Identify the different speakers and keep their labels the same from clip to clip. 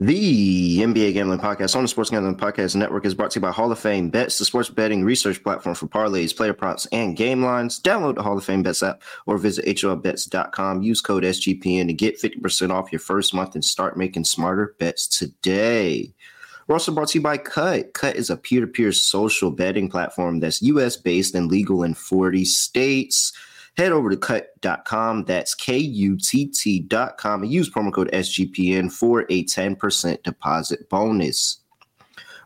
Speaker 1: The NBA Gambling Podcast on the Sports Gambling Podcast Network is brought to you by Hall of Fame Bets, the sports betting research platform for parlays, player props, and game lines. Download the Hall of Fame Bets app or visit HOFBets.com. Use code SGPN to get 50% off your first month and start making smarter bets today. We're also brought to you by Kutt. Kutt is a peer to peer social betting platform that's US based and legal in 40 states head over to kutt.com. That's K U T T.com and use promo code SGPN for a 10% deposit bonus.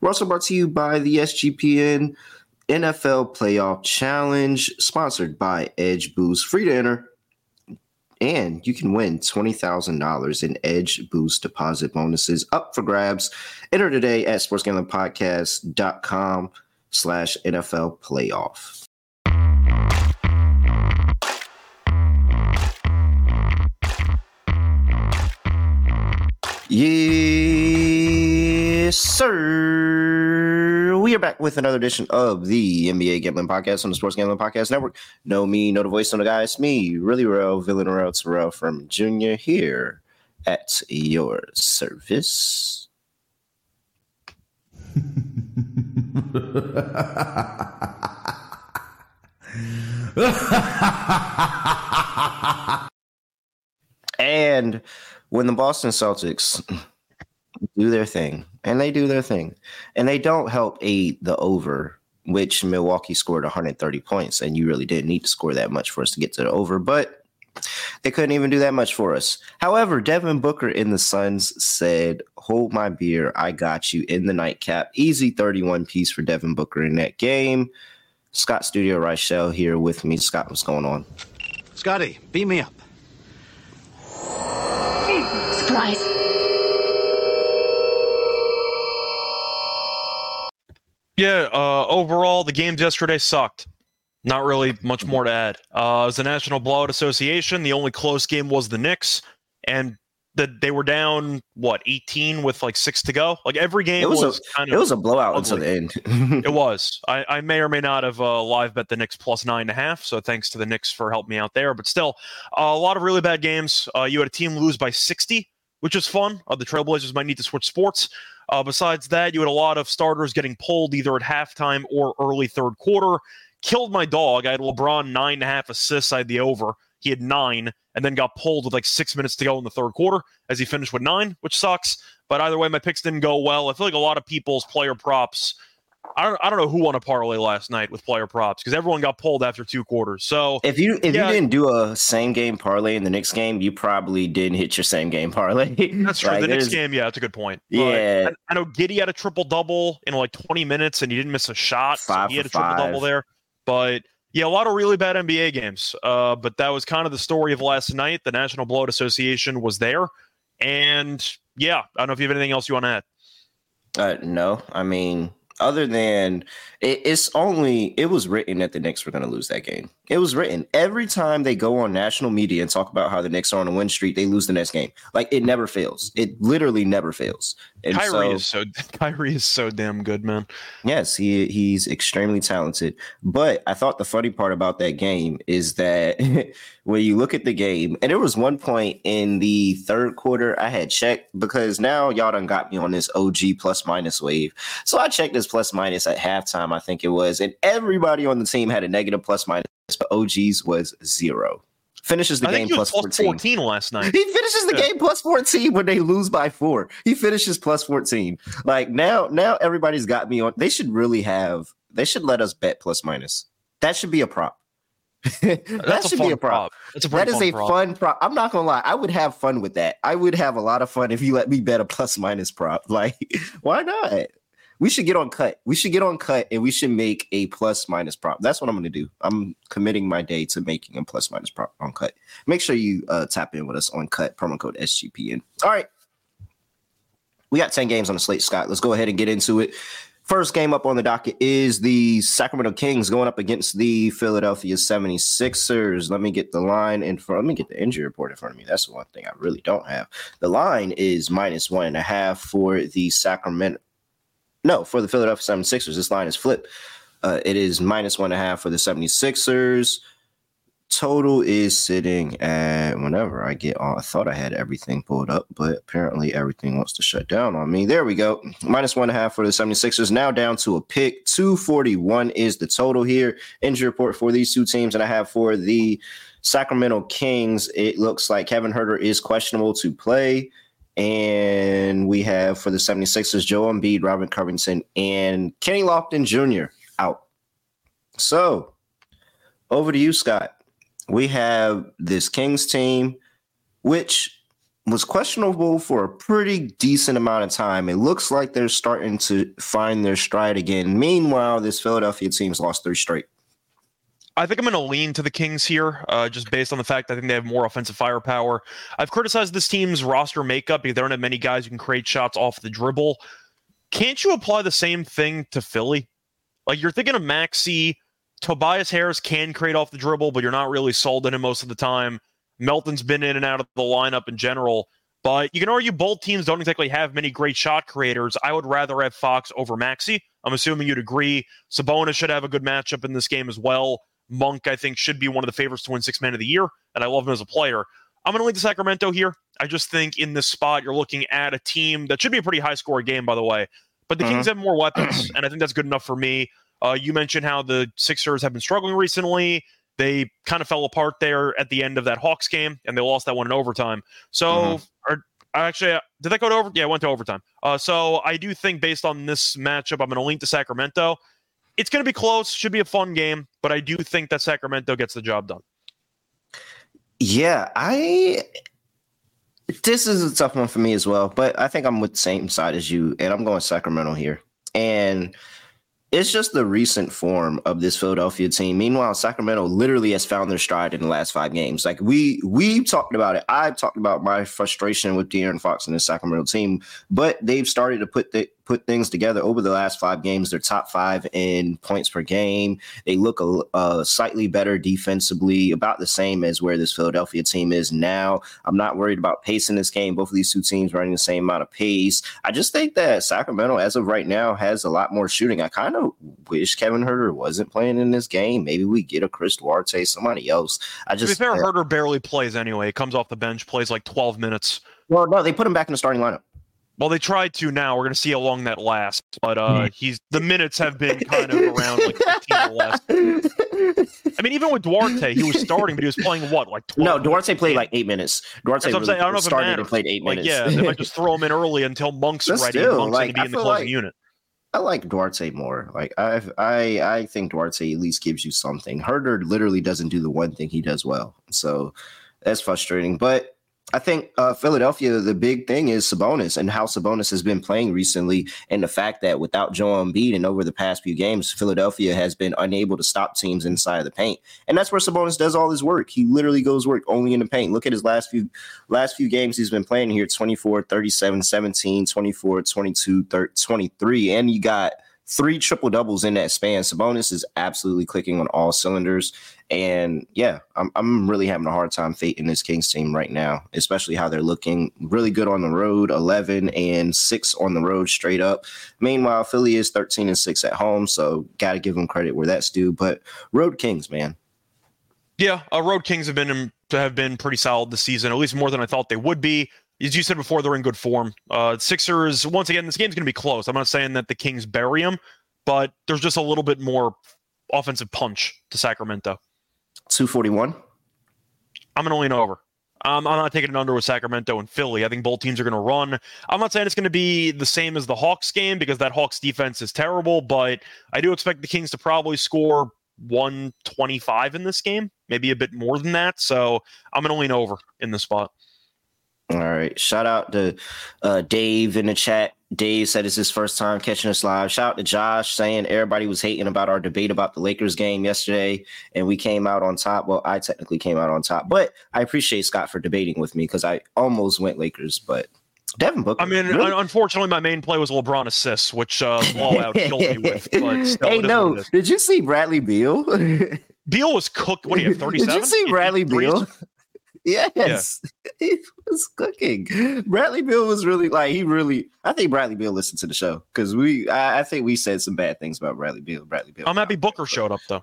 Speaker 1: We're also brought to you by the SGPN NFL Playoff Challenge, sponsored by Edge Boost. Free to enter. And you can win $20,000 in Edge Boost deposit bonuses up for grabs. Enter today at sportsgamblingpodcast.com slash NFL playoff. Yes, sir. We are back with another edition of the NBA Gambling Podcast on the Sports Gambling Podcast Network. Know me, know the voice, know the guy. It's me, really real, villain real, Terrell Furman Junior here at your service. and when the Boston Celtics do their thing, and they do their thing, and they don't help aid the over, which Milwaukee scored 130 points, and you really didn't need to score that much for us to get to the over, but they couldn't even do that much for us. However, Devin Booker in the Suns said, Hold my beer, I got you in the nightcap. Easy 31 piece for Devin Booker in that game. Scott Studio Reichel here with me. Scott, what's going on?
Speaker 2: Scotty, beat me up.
Speaker 3: Surprise.
Speaker 4: Yeah, uh, overall, the games yesterday sucked. Not really much more to add. Uh, as the National Blowout Association, the only close game was the Knicks, and that they were down what 18 with like six to go. Like every game
Speaker 1: it was,
Speaker 4: was
Speaker 1: a,
Speaker 4: kind
Speaker 1: it was a blowout
Speaker 4: ugly.
Speaker 1: until the end.
Speaker 4: it was. I, I may or may not have uh, live bet the Knicks plus nine and a half. So thanks to the Knicks for helping me out there. But still, uh, a lot of really bad games. Uh, you had a team lose by 60, which is fun. Uh, the Trailblazers might need to switch sports. Uh, besides that, you had a lot of starters getting pulled either at halftime or early third quarter. Killed my dog. I had LeBron nine and a half assists. I had the over. He had nine and then got pulled with like six minutes to go in the third quarter as he finished with nine, which sucks. But either way, my picks didn't go well. I feel like a lot of people's player props. I don't, I don't know who won a parlay last night with player props because everyone got pulled after two quarters. So
Speaker 1: if you if
Speaker 4: Yeah.
Speaker 1: you didn't do a same game parlay in the next game, you probably didn't hit your same game parlay.
Speaker 4: That's true.
Speaker 1: Like,
Speaker 4: the next game, yeah, that's a good point.
Speaker 1: Yeah.
Speaker 4: I, I know Giddey had a triple double in like 20 minutes and he didn't miss a shot.
Speaker 1: Five
Speaker 4: so he had a triple double there. But yeah, a lot of really bad NBA games. Uh, but that was kind of the story of last night. The National Blowout Association was there. And yeah, I don't know if you have anything else you want to add.
Speaker 1: Uh, no, I mean, other than it, it's only it was written that the Knicks were going to lose that game. It was written every time they go on national media and talk about how the Knicks are on a win streak, they lose the next game. Like it never fails. It literally never fails. And
Speaker 4: Kyrie
Speaker 1: so,
Speaker 4: is so Kyrie is so damn good, man.
Speaker 1: Yes, he he's extremely talented. But I thought the funny part about that game is that when you look at the game, and there was one point in the third quarter I had checked because now y'all done got me on this OG plus minus wave. So I checked this plus minus at halftime, I think it was, and everybody on the team had a negative plus minus, but OG's was zero. Finishes the
Speaker 4: I
Speaker 1: game
Speaker 4: think he was
Speaker 1: plus
Speaker 4: plus
Speaker 1: 14.
Speaker 4: 14 last night.
Speaker 1: He finishes the
Speaker 4: Yeah.
Speaker 1: game plus 14 when they lose by four. He finishes plus 14. Like now, now everybody's got me on. They should really have, they should let us bet plus minus. That should be a prop. That should
Speaker 4: a
Speaker 1: be a prop.
Speaker 4: That's a
Speaker 1: That is a
Speaker 4: prop.
Speaker 1: fun prop. I'm not gonna lie. I would have fun with that. I would have a lot of fun if you let me bet a plus minus prop. Like, why not? We should get on Kutt. We should get on Kutt and we should make a plus minus prop. That's what I'm gonna do. I'm committing my day to making a plus minus prop on Kutt. Make sure you uh, tap in with us on Kutt promo code SGPN. All right. We got 10 games on the slate, Scott. Let's go ahead and get into it. First game up on the docket is the Sacramento Kings going up against the Philadelphia 76ers. Let me get the line in front. Let me get the injury report in front of me. That's the one thing I really don't have. The line is minus one and a half for the Sacramento. No, for the Philadelphia 76ers. This line is flipped. Uh, it is minus one and a half for the 76ers. Total is sitting at whenever I get on. I thought I had everything pulled up, but apparently everything wants to shut down on me. There we go. Minus one and a half for the 76ers. Now down to a pick. 241 is the total here. Injury report for these two teams. And I have for the Sacramento Kings, it looks like Kevin Huerter is questionable to play. And we have for the 76ers, Joel Embiid, Robert Covington, and Kenny Lofton Jr. out. So over to you, Scott. We have this Kings team, which was questionable for a pretty decent amount of time. It looks like they're starting to find their stride again. Meanwhile, this Philadelphia team's lost three straight.
Speaker 4: I think I'm going to lean to the Kings here, uh, just based on the fact I think they have more offensive firepower. I've criticized this team's roster makeup because they don't have many guys who can create shots off the dribble. Can't you apply the same thing to Philly? Like you're thinking of Maxey, Tobias Harris can create off the dribble, but you're not really sold on him most of the time. Melton's been in and out of the lineup in general, but you can argue both teams don't exactly have many great shot creators. I would rather have Fox over Maxey. I'm assuming you'd agree. Sabonis should have a good matchup in this game as well. Monk, I think, should be one of the favorites to win six man of the year, and I love him as a player. I'm going to lead to Sacramento here. I just think in this spot, you're looking at a team that should be a pretty high score game, by the way. But the mm-hmm. Kings have more weapons, and I think that's good enough for me. Uh, you mentioned how the Sixers have been struggling recently. They kind of fell apart there at the end of that Hawks game, and they lost that one in overtime. So, mm-hmm. or, actually, uh, did that go to over? Yeah, it went to overtime. Uh, so I do think based on this matchup, I'm going to link to Sacramento. It's going to be close. Should be a fun game, but I do think that Sacramento gets the job done.
Speaker 1: Yeah, I. This is a tough one for me as well, but I think I'm with the same side as you, and I'm going Sacramento here. And it's just the recent form of this Philadelphia team. Meanwhile, Sacramento literally has found their stride in the last five games. Like we we talked about it. I've talked about my frustration with De'Aaron Fox and the Sacramento team, but they've started to put the put things together over the last five games. They're top five in points per game. They look a, a, slightly better defensively, about the same as where this Philadelphia team is now. I'm not worried about pace in this game. Both of these two teams running the same amount of pace. I just think that Sacramento, as of right now, has a lot more shooting. I kind of wish Kevin Huerter wasn't playing in this game. Maybe we get a Chris Duarte, somebody else. I just
Speaker 4: to be fair, Huerter barely plays anyway. He comes off the bench, plays like 12 minutes.
Speaker 1: Well, no, they put him back in the starting lineup.
Speaker 4: Well, they tried to now. We're going to see how long that lasts. But uh, hmm. he's the minutes have been kind of around like 15 or less. I mean, even with Duarte, he was starting, but he was playing what, like 12?
Speaker 1: No, Duarte played like eight minutes. Duarte really I don't know if started and played eight
Speaker 4: like,
Speaker 1: minutes.
Speaker 4: Yeah, they might just throw him in early until Monk's ready. Still, Monk's like, going to be in the closing like, unit.
Speaker 1: I like Duarte more. Like I, I, I think Duarte at least gives you something. Huerter literally doesn't do the one thing he does well, so that's frustrating. But I think uh, Philadelphia, the big thing is Sabonis and how Sabonis has been playing recently, and the fact that without Joel Embiid and over the past few games, Philadelphia has been unable to stop teams inside of the paint, and that's where Sabonis does all his work. He literally goes work only in the paint. Look at his last few last few games he's been playing here: 24, 37, 17, 24, 22, 30, 23, and you got three triple doubles in that span. Sabonis is absolutely clicking on all cylinders. And yeah, I'm, I'm really having a hard time fating this Kings team right now, especially how they're looking really good on the road 11 and 6 on the road straight up. Meanwhile, Philly is 13 and 6 at home. So got to give them credit where that's due. But Road Kings, man.
Speaker 4: Yeah, uh, Road Kings have been have been pretty solid this season, at least more than I thought they would be as you said before, they're in good form. Uh, Sixers, once again, this game's going to be close. I'm not saying that the Kings bury them, but there's just a little bit more offensive punch to Sacramento.
Speaker 1: 241.
Speaker 4: I'm going to lean over. Um, I'm not taking an under with Sacramento and Philly. I think both teams are going to run. I'm not saying it's going to be the same as the Hawks game because that Hawks defense is terrible, but I do expect the Kings to probably score 125 in this game, maybe a bit more than that. So I'm going to lean over in the spot.
Speaker 1: All right. Shout out to uh, Dave in the chat. Dave said it's his first time catching us live. Shout out to Josh saying everybody was hating about our debate about the Lakers game yesterday, and we came out on top. Well, I technically came out on top, but I appreciate Scott for debating with me because I almost went Lakers, but Devin Booker.
Speaker 4: I mean, really? unfortunately, my main play was LeBron assist, which uh, Fallout killed me with.
Speaker 1: Hey, no, did you see Bradley Beal?
Speaker 4: Beal was cooked. What do you have? Thirty-seven.
Speaker 1: Did you see Bradley Beal? Yes, yeah. he was cooking. Bradley Beal was really like he really. I think Bradley Beal listened to the show because we. I, I, think we said some bad things about Bradley Beal. Bradley Beal.
Speaker 4: I'm happy Booker showed up though.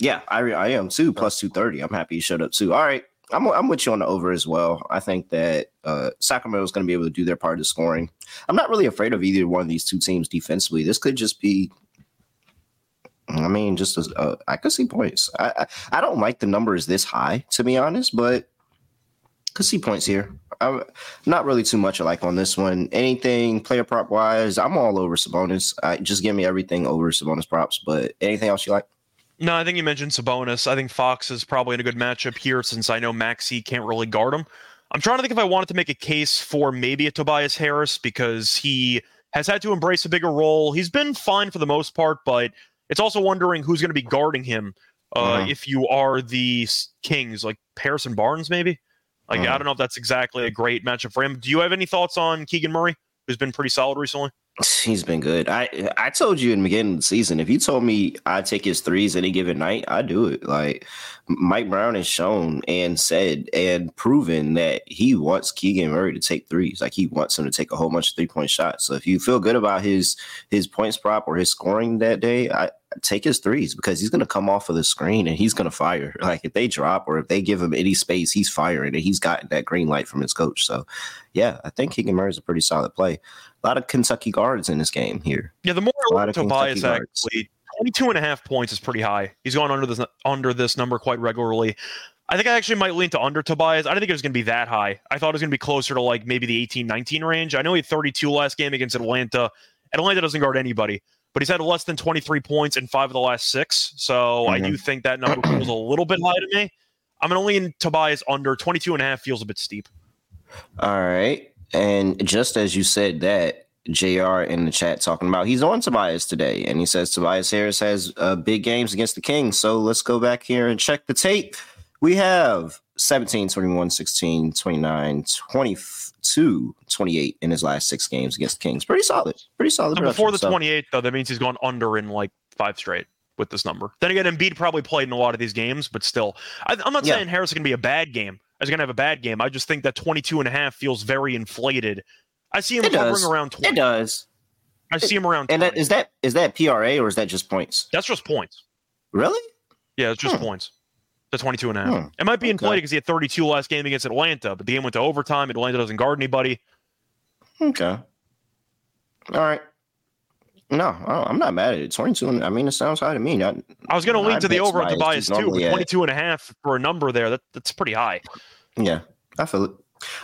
Speaker 1: Yeah, I, I am too. Plus 230. I'm happy you showed up too. All right. I'm, I'm with you on the over as well. I think that uh, Sacramento is going to be able to do their part of scoring. I'm not really afraid of either one of these two teams defensively. This could just be, I mean, just as, uh, I could see points. I, I, I don't like the numbers this high to be honest, but could see points here. I'm not really too much alike on this one. Anything player prop wise, I'm all over Sabonis. I, just give me everything over Sabonis props. But anything else you like?
Speaker 4: No, I think you mentioned Sabonis. I think Fox is probably in a good matchup here since I know Maxey can't really guard him. I'm trying to think if I wanted to make a case for maybe a Tobias Harris because he has had to embrace a bigger role. He's been fine for the most part, but it's also wondering who's going to be guarding him uh, uh-huh. if you are the Kings, like Harrison Barnes, maybe. Like, uh-huh. I don't know if that's exactly a great matchup for him. Do you have any thoughts on Keegan Murray, who's been pretty solid recently?
Speaker 1: He's been good. I I told you in the beginning of the season, if you told me I'd take his threes any given night, I'd do it. Like Mike Brown has shown and said and proven that he wants Keegan Murray to take threes. Like he wants him to take a whole bunch of three point shots. So if you feel good about his his points prop or his scoring that day, I take his threes because he's going to come off of the screen and he's going to fire. Like if they drop or if they give him any space, he's firing and he's gotten that green light from his coach. So, yeah, I think Keegan Murray is a pretty solid play. A lot of Kentucky guards in this game here.
Speaker 4: Yeah, the more a lot of Tobias actually, 22 and a half points is pretty high. He's going under this under this number quite regularly. I think I actually might lean to under Tobias. I didn't think it was going to be that high. I thought it was going to be closer to like maybe the 18 19 range. I know he had 32 last game against Atlanta. Atlanta doesn't guard anybody but he's had less than 23 points in five of the last six. So mm-hmm. I do think that number feels a little bit high to me. I'm only in Tobias under 22 and a half feels a bit steep.
Speaker 1: All right. And just as you said that, JR in the chat talking about he's on Tobias today, and he says Tobias Harris has uh, big games against the Kings. So let's go back here and check the tape. We have 17, 21, 16, 29, 22, 28 in his last six games against Kings. Pretty solid. Pretty solid.
Speaker 4: Before the so. 28, though, that means he's gone under in like five straight with this number. Then again, Embiid probably played in a lot of these games, but still, I, am not yeah. saying Harris is going to be a bad game. He's going to have a bad game. I just think that 22 and a half feels very inflated. I see him it hovering does. around 20.
Speaker 1: It does.
Speaker 4: I see him around. 20.
Speaker 1: And that, is that is that PRA or is that just points?
Speaker 4: That's just points.
Speaker 1: Really?
Speaker 4: Yeah, it's just hmm. points. The 22 and a half. Hmm. It might be inflated because he had 32 last game against Atlanta, but the game went to overtime. Atlanta doesn't guard anybody.
Speaker 1: Okay. All right. No, I'm not mad at it. 22. I mean, it sounds high to me. I,
Speaker 4: I was going to lean to the over on Tobias too, but 22 and a half for a number there. That, that's pretty high.
Speaker 1: Yeah, I feel it.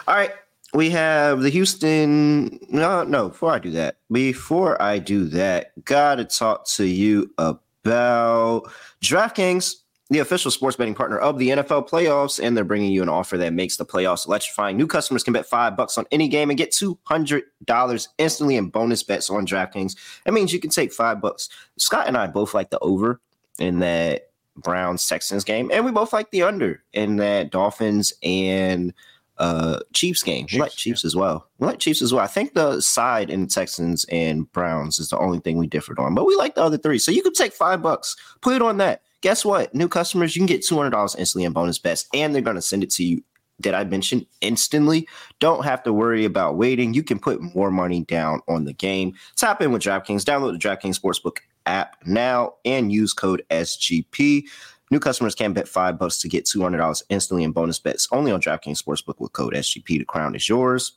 Speaker 1: All right. We have the Houston. No, no, before I do that, before I do that, got to talk to you about DraftKings the official sports betting partner of the NFL playoffs, and they're bringing you an offer that makes the playoffs electrifying. New customers can bet five bucks on any game and get two hundred dollars instantly in bonus bets on DraftKings. That means you can take five bucks. Scott and I both like the over in that Browns Texans game, and we both like the under in that Dolphins and uh Chiefs game. Chiefs, we like Chiefs yeah. as well. We like Chiefs as well. I think the side in Texans and Browns is the only thing we differed on, but we like the other three. So you can take five bucks, put it on that guess what? New customers, you can get $200 instantly in bonus bets, and they're going to send it to you. Did I mention instantly? Don't have to worry about waiting. You can put more money down on the game. Tap in with DraftKings. Download the DraftKings Sportsbook app now and use code SGP. New customers can bet five bucks to get $200 instantly in bonus bets only on DraftKings Sportsbook with code SGP. The crown is yours.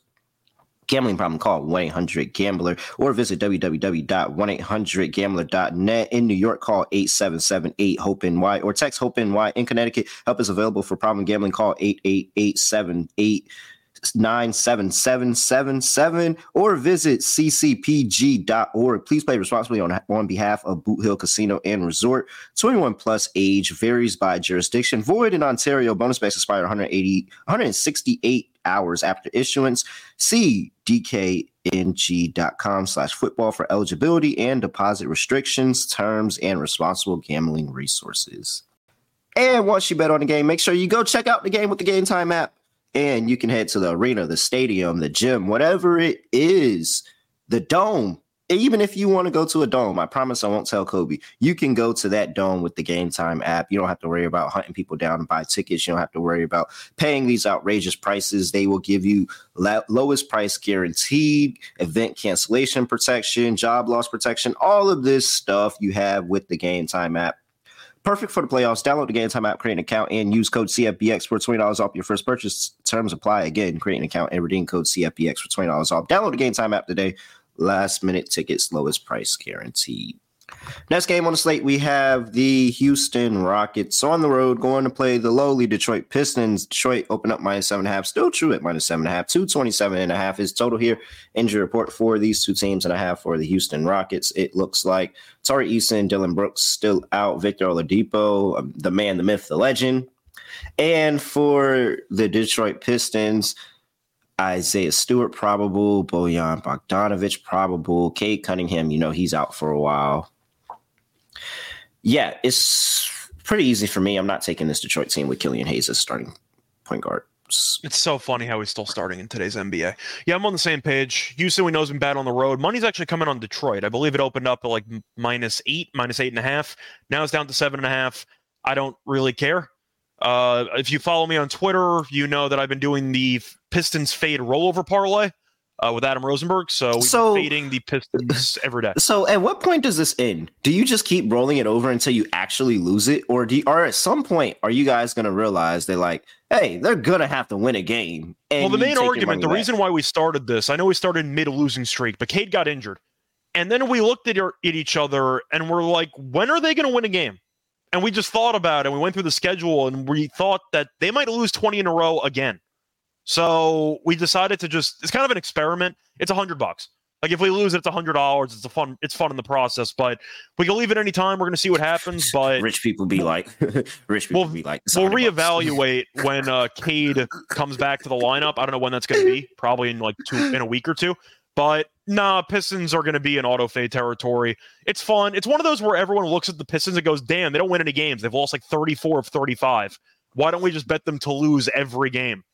Speaker 1: Gambling problem, call 1 800 Gambler or visit www.1800Gambler.net. In New York, call 877 8 HOPE NY or text HOPE NY. In Connecticut, help is available for problem gambling. Call 888 78 97777 or visit ccpg.org. Please play responsibly on, on behalf of Boot Hill Casino and Resort. 21 plus age varies by jurisdiction. Void in Ontario. Bonus bets expire 180, 168 hours after issuance. See dkng.com slash football for eligibility and deposit restrictions, terms, and responsible gambling resources. And once you bet on the game, make sure you go check out the game with the Gametime app and you can head to the arena, the stadium, the gym, whatever it is, the dome. Even if you want to go to a dome, I promise I won't tell Kobe. You can go to that dome with the Gametime app. You don't have to worry about hunting people down and buy tickets. You don't have to worry about paying these outrageous prices. They will give you lowest price guaranteed, event cancellation protection, job loss protection, all of this stuff you have with the Gametime app Perfect for the playoffs. Download the Gametime app, create an account, and use code CFBX for twenty dollars off your first purchase. Terms apply. Again, create an account and redeem code CFBX for twenty dollars off. Download the Gametime app today. Last minute tickets, lowest price guaranteed. Next game on the slate, we have the Houston Rockets on the road going to play the lowly Detroit Pistons. Detroit open up minus seven and a half, still true at minus seven and a half. 227 and a half is total here. Injury report for these two teams and a half for the Houston Rockets. It looks like Tari Eason, Dillon Brooks still out. Victor Oladipo, um, the man, the myth, the legend. And for the Detroit Pistons, Isaiah Stewart probable, Bojan Bogdanovic probable, Cade Cunningham, you know, he's out for a while. Yeah, it's pretty easy for me. I'm not taking this Detroit team with Killian Hayes as starting point guard.
Speaker 4: It's so funny how he's still starting in today's NBA. Yeah, I'm on the same page. Houston, we know, has been bad on the road. Money's actually coming on Detroit. I believe it opened up at like minus eight, minus eight and a half. Now it's down to seven and a half. I don't really care. Uh, if you follow me on Twitter, you know that I've been doing the Pistons fade rollover parlay uh, with Adam Rosenberg. So we're
Speaker 1: So-
Speaker 4: fading the Pistons every day.
Speaker 1: So, at what point does this end? Do you just keep rolling it over until you actually lose it, or do you, or at some point are you guys going to realize they're like, hey, they're gonna have to win a game? and
Speaker 4: Well, the main argument, the
Speaker 1: money
Speaker 4: reason why we started this, I know we started mid losing streak, but Cade got injured. And then we looked at, our, at each other and we're like, when are they going to win a game? And we just thought about it. And We went through the schedule and we thought that they might lose 20 in a row again. So we decided to just, it's kind of an experiment. It's a hundred bucks. Like if we lose it, it's a hundred dollars. It's a fun, it's fun in the process, but we can leave it any time. We're going to see what happens, but
Speaker 1: rich people be like, rich people
Speaker 4: We'll-
Speaker 1: be like, "It's
Speaker 4: we'll reevaluate when uh Cade comes back to the lineup. I don't know when that's going to be. Probably in like two in a week or two. But nah, Pistons are going to be in auto fade territory. It's fun. It's one of those where everyone looks at the Pistons and goes, "Damn, they don't win any games. They've lost like 34 of 35. Why don't we just bet them to lose every game?"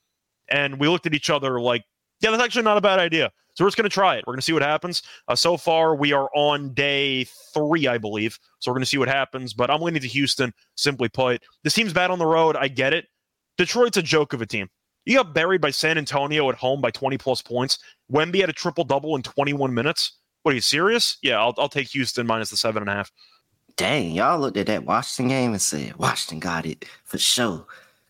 Speaker 4: And we looked at each other like, "Yeah, that's actually not a bad idea." So we're just going to try it. We're going to see what happens. Uh, so far, we are on day three, I believe. So we're going to see what happens. But I'm leaning to Houston. Simply put, this team's bad on the road. I get it. Detroit's a joke of a team. You got buried by San Antonio at home by 20 plus points. Wemby had a triple double in 21 minutes. What are you serious? Yeah, I'll, I'll take Houston minus the seven and a half.
Speaker 1: Dang, y'all looked at that Washington game and said, Washington got it for sure.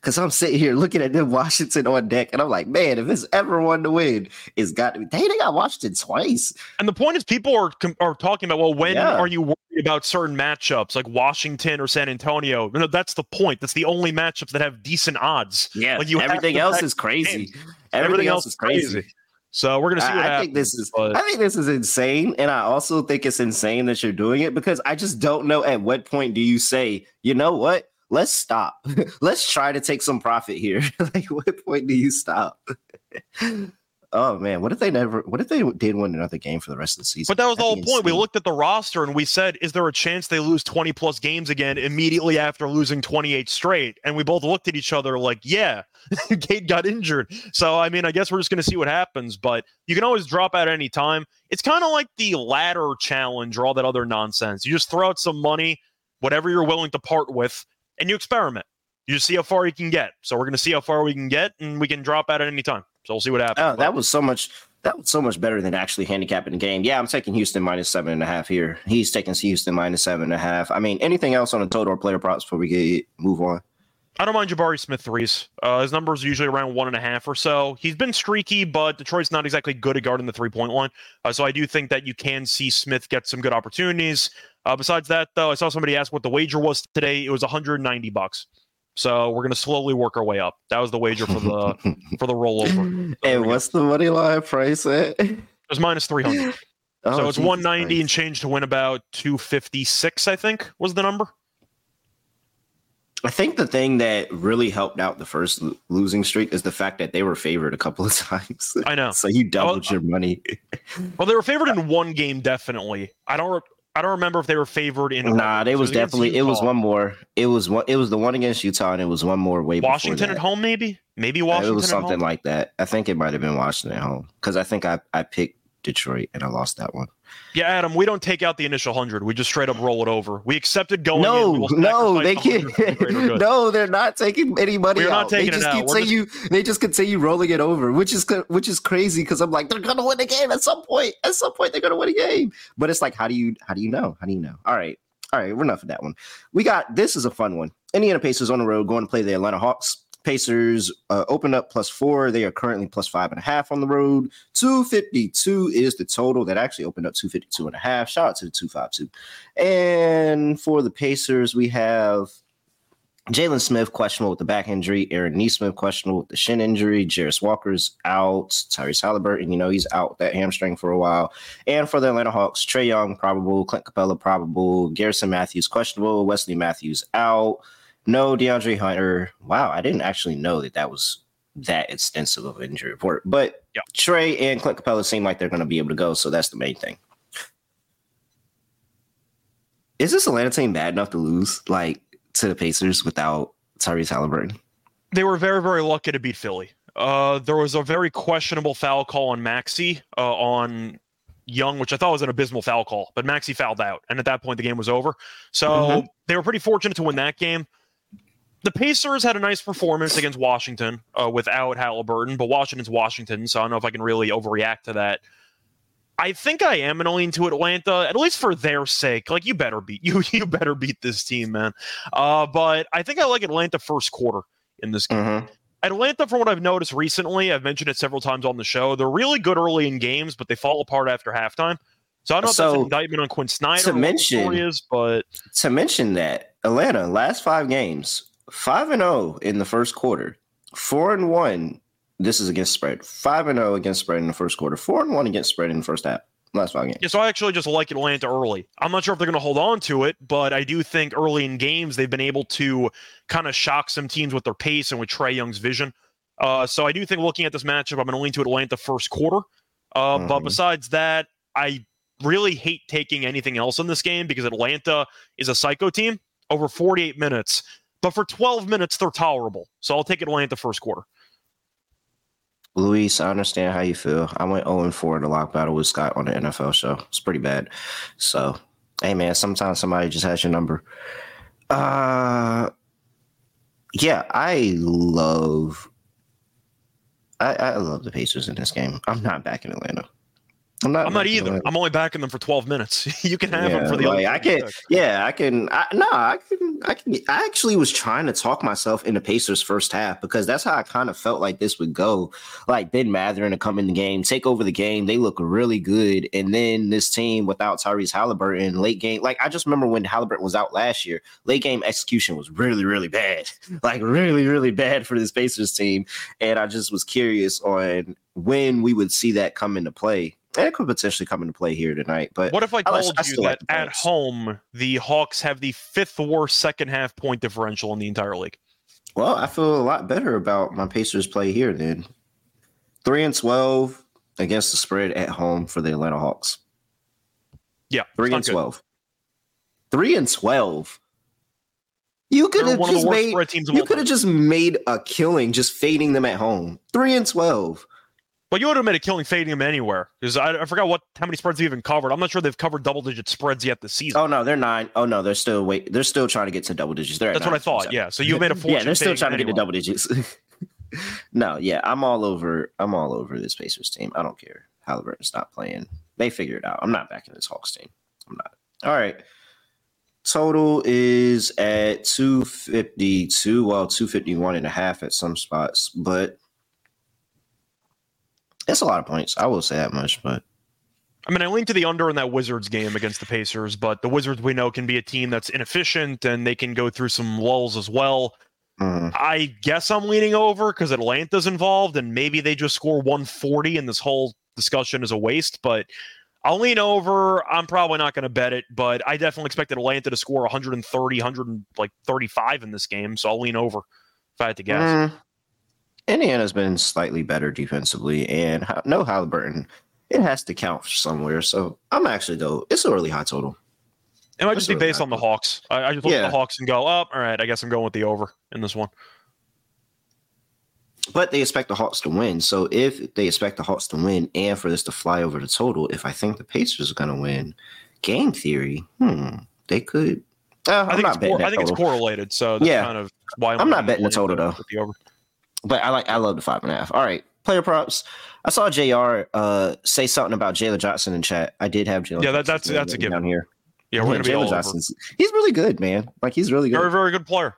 Speaker 1: Because I'm sitting here looking at them Washington on deck, and I'm like, man, if it's ever one to win, it's got to be. Dang, they got Washington twice.
Speaker 4: And the point is, people are are talking about, well, when
Speaker 1: Yeah.
Speaker 4: are you worried about certain matchups like Washington or San Antonio? No, that's the point. That's the only matchups that have decent odds.
Speaker 1: Yeah,
Speaker 4: Like, you
Speaker 1: everything else is crazy. Everything, else is crazy.
Speaker 4: So we're gonna see what
Speaker 1: I, I
Speaker 4: happens.
Speaker 1: think this is
Speaker 4: but-
Speaker 1: I think this is insane, and I also think it's insane that you're doing it because I just don't know at what point do you say, you know what? Let's stop. Let's try to take some profit here. like, what point do you stop? oh man, what if they never? What if they did win another game for the rest of the season?
Speaker 4: But that was the whole point. We looked at the roster and we said, is there a chance they lose 20 plus games again immediately after losing 28 straight? And we both looked at each other like, yeah, Cade got injured. So, I mean, I guess we're just going to see what happens, but you can always drop out at any time. It's kind of like the ladder challenge or all that other nonsense. You just throw out some money, whatever you're willing to part with, and you experiment. You see how far you can get. So, we're going to see how far we can get, and we can drop out at any time. So, we'll see what happens.
Speaker 1: Oh, that was so much. That was so much better than actually handicapping the game. Yeah, I'm taking Houston minus seven and a half here. He's taking Houston minus seven and a half. I mean, anything else on the total or player props before we get move on?
Speaker 4: I don't mind Jabari Smith threes. Uh, his numbers are usually around one and a half or so. He's been streaky, but Detroit's not exactly good at guarding the three point line. Uh, so I do think that you can see Smith get some good opportunities. Uh, besides that, though, I saw somebody ask what the wager was today. It was 190 bucks. So we're gonna slowly work our way up. That was the wager for the for the rollover. So there
Speaker 1: and
Speaker 4: we go.
Speaker 1: what's the money line price at?
Speaker 4: It was minus 300.
Speaker 1: Oh,
Speaker 4: so it's
Speaker 1: Jesus
Speaker 4: 190 and change to win about 256. I think was the number.
Speaker 1: I think the thing that really helped out the first losing streak is the fact that they were favored a couple of times.
Speaker 4: I know.
Speaker 1: so you doubled
Speaker 4: Oh,
Speaker 1: your money.
Speaker 4: Well, they were favored in one game, definitely. I don't. I don't remember if they were favored in.
Speaker 1: Nah, they was definitely it was one more. It was one. It was the one against Utah, and it was one more way.
Speaker 4: Washington at home, maybe. Maybe Washington
Speaker 1: It was something like that. I think it might have been Washington at home because I think I I picked Detroit and I lost that one.
Speaker 4: yeah, Adam. We don't take out the initial hundred. We just straight up roll it over. We accepted going. in.
Speaker 1: No, no, they
Speaker 4: sacrifice the 100 for the greater
Speaker 1: can't. no, they're not taking any money
Speaker 4: We're
Speaker 1: out.
Speaker 4: not taking
Speaker 1: they
Speaker 4: it
Speaker 1: just
Speaker 4: out. We're just-
Speaker 1: continue. They just continue rolling it over, which is which is crazy because I'm like they're gonna win the game at some point. At some point, they're gonna win a game. But it's like, how do you how do you know? How do you know? All right. All right, we're enough of that one. We got this is a fun one. Indiana Pacers on the road going to play the Atlanta Hawks. Pacers uh, open up plus four. They are currently plus five and a half on the road. 252 is the total that actually opened up 252 and a half. Shout out to the 252. And for the Pacers, we have Jalen Smith questionable with the back injury. Aaron Nesmith questionable with the shin injury. Jarace Walker's out. Tyrese Halliburton, you know, he's out that hamstring for a while. And for the Atlanta Hawks, Trae Young probable, Clint Capela probable, Garrison Matthews questionable, Wesley Matthews out. No, DeAndre Hunter. Wow, I didn't actually know that that was that extensive of an injury report. But
Speaker 4: yeah.
Speaker 1: Trae and Clint Capela seem like they're going to be able to go, so that's the main thing. Is this Atlanta team bad enough to lose like to the Pacers without Tyrese Halliburton?
Speaker 4: They were very, very lucky to beat Philly. Uh, there was a very questionable foul call on Maxey uh, on Young, which I thought was an abysmal foul call, but Maxey fouled out, and at that point the game was over. So mm-hmm. they were pretty fortunate to win that game the Pacers had a nice performance against Washington uh, without Halliburton, but Washington's Washington, so I don't know if I can really overreact to that. I think I am going to lean to Atlanta, at least for their sake. Like you better beat you, you better beat this team, man. Uh, but I think I like Atlanta first quarter in this game. Mm-hmm. Atlanta, from what I've noticed recently, I've mentioned it several times on the show. They're really good early in games, but they fall apart after halftime. So I don't know so, if that's an indictment on Quin Snyder.
Speaker 1: To mention,
Speaker 4: is, but
Speaker 1: to mention that Atlanta last five games five and zero oh in the first quarter, four and one. This is against spread. Five and zero oh against spread in the first quarter. Four and one against spread in the first half. Last five games.
Speaker 4: Yeah, so I actually just like Atlanta early. I'm not sure if they're going to hold on to it, but I do think early in games they've been able to kind of shock some teams with their pace and with Trae Young's vision. Uh, so I do think looking at this matchup, I'm going to lean to Atlanta first quarter. Uh, mm-hmm. But besides that, I really hate taking anything else in this game because Atlanta is a psycho team. Over 48 minutes, but for 12 minutes, they're tolerable. So I'll take Atlanta first quarter.
Speaker 1: Luis, I understand how you feel. I went 0 4 in the lock battle with Scott on the NFL show. It's pretty bad. So, hey, man, sometimes somebody just has your number. Uh, yeah, I love. I, I love the Pacers in this game. I'm not back in Atlanta.
Speaker 4: I'm not. I'm not either. I'm only backing them for 12 minutes. you can have yeah, them for the.
Speaker 1: Like, I can. Yeah, I can. I, no, I can. I can. I actually was trying to talk myself into Pacers first half because that's how I kind of felt like this would go. Like Ben Mathurin to come in the game, take over the game. They look really good, and then this team without Tyrese Halliburton late game. Like I just remember when Halliburton was out last year, late game execution was really, really bad. Like really, really bad for this Pacers team, and I just was curious on when we would see that come into play that could potentially come into play here tonight. But
Speaker 4: what if I told I, I you that like at home the Hawks have the fifth worst second half point differential in the entire league?
Speaker 1: Well, I feel a lot better about my Pacers play here then. Three and twelve against the spread at home for the Atlanta Hawks.
Speaker 4: Yeah,
Speaker 1: three and twelve. Good. Three and twelve. You could have just made. You could have just made a killing just fading them at home. Three and twelve.
Speaker 4: But you would have made a killing fading them anywhere because I, I, forgot what how many spreads they even covered. I'm not sure they've covered double digit spreads yet this season.
Speaker 1: Oh no, they're nine. Oh no, they're still wait. They're still trying to get to double digits. They're
Speaker 4: that's what I thought. Yeah, so you made a fortune.
Speaker 1: yeah, they're still trying to get to double digits. no, yeah, I'm all over. I'm all over this Pacers team. I don't care. Halliburton's not playing. They figure it out. I'm not backing this Hawks team. I'm not. All right. Total is at 252, well, 251 and a half at some spots, but it's a lot of points. I will say that much, but
Speaker 4: I mean, I lean to the under in that Wizards game against the Pacers, but the Wizards we know can be a team that's inefficient and they can go through some lulls as well. Mm-hmm. I guess I'm leaning over because Atlanta's involved and maybe they just score 140 and this whole discussion is a waste, but I'll lean over. I'm probably not going to bet it, but I definitely expected Atlanta to score 130, 100 like 35 in this game, so I'll lean over if I had to guess. Mm.
Speaker 1: Indiana's been slightly better defensively, and no Halliburton. It has to count somewhere. So I'm actually though it's a really high total.
Speaker 4: It might just be based on the Hawks. I, I just look yeah. at the Hawks and go, "Up, oh, all right." I guess I'm going with the over in this one.
Speaker 1: But they expect the Hawks to win. So if they expect the Hawks to win and for this to fly over the total, if I think the Pacers are going to win, game theory, hmm, they could.
Speaker 4: Uh, I think, it's, cor- I think it's correlated. So yeah, kind of why
Speaker 1: I'm, I'm not betting the total though. The over but I like I love the five and a half. All right, player props. I saw Jr. Uh, say something about Jalen Johnson in chat. I did have Jalen.
Speaker 4: Yeah, that, that's that's a given
Speaker 1: down here.
Speaker 4: Yeah, we're going to be all over.
Speaker 1: He's really good, man. Like he's really good.
Speaker 4: Very, very good player.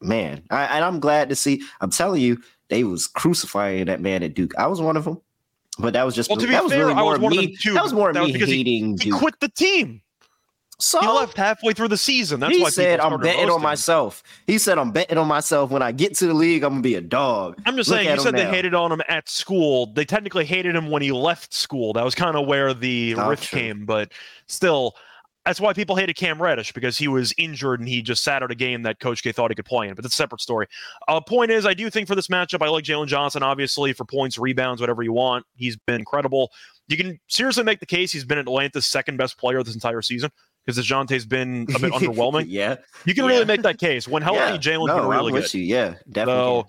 Speaker 1: man. I, and I'm glad to see. I'm telling you, they was crucifying that man at Duke. I was one of them, but that was just
Speaker 4: Well, to be
Speaker 1: that was
Speaker 4: fair,
Speaker 1: really
Speaker 4: I
Speaker 1: more
Speaker 4: was one of
Speaker 1: me.
Speaker 4: them too,
Speaker 1: That was more
Speaker 4: that was
Speaker 1: me
Speaker 4: he-
Speaker 1: hating
Speaker 4: He
Speaker 1: Duke.
Speaker 4: quit the team.
Speaker 1: So
Speaker 4: He left halfway through the season. That's
Speaker 1: he
Speaker 4: why
Speaker 1: said, "I'm betting on
Speaker 4: him."
Speaker 1: myself." He said, "I'm betting on myself. When I get to the league, I'm gonna be a dog."
Speaker 4: I'm just
Speaker 1: Look
Speaker 4: saying, you said they hated on him at school. They technically hated him when he left school. That was kind of where the
Speaker 1: Oh,
Speaker 4: rift
Speaker 1: true.
Speaker 4: came. But still, that's why people hated Cam Reddish because he was injured and he just sat out a game that Coach K thought he could play in. But that's a separate story. Uh, point is, I do think for this matchup, I like Jalen Johnson, obviously, for points, rebounds, whatever you want. He's been incredible. You can seriously make the case he's been Atlanta's second best player this entire season because DeJounte's been a bit underwhelming.
Speaker 1: yeah,
Speaker 4: You can
Speaker 1: Yeah.
Speaker 4: really make that case. When healthy,
Speaker 1: yeah.
Speaker 4: Jalen's
Speaker 1: no,
Speaker 4: been really
Speaker 1: I'm
Speaker 4: good.
Speaker 1: with you. Yeah, definitely.
Speaker 4: So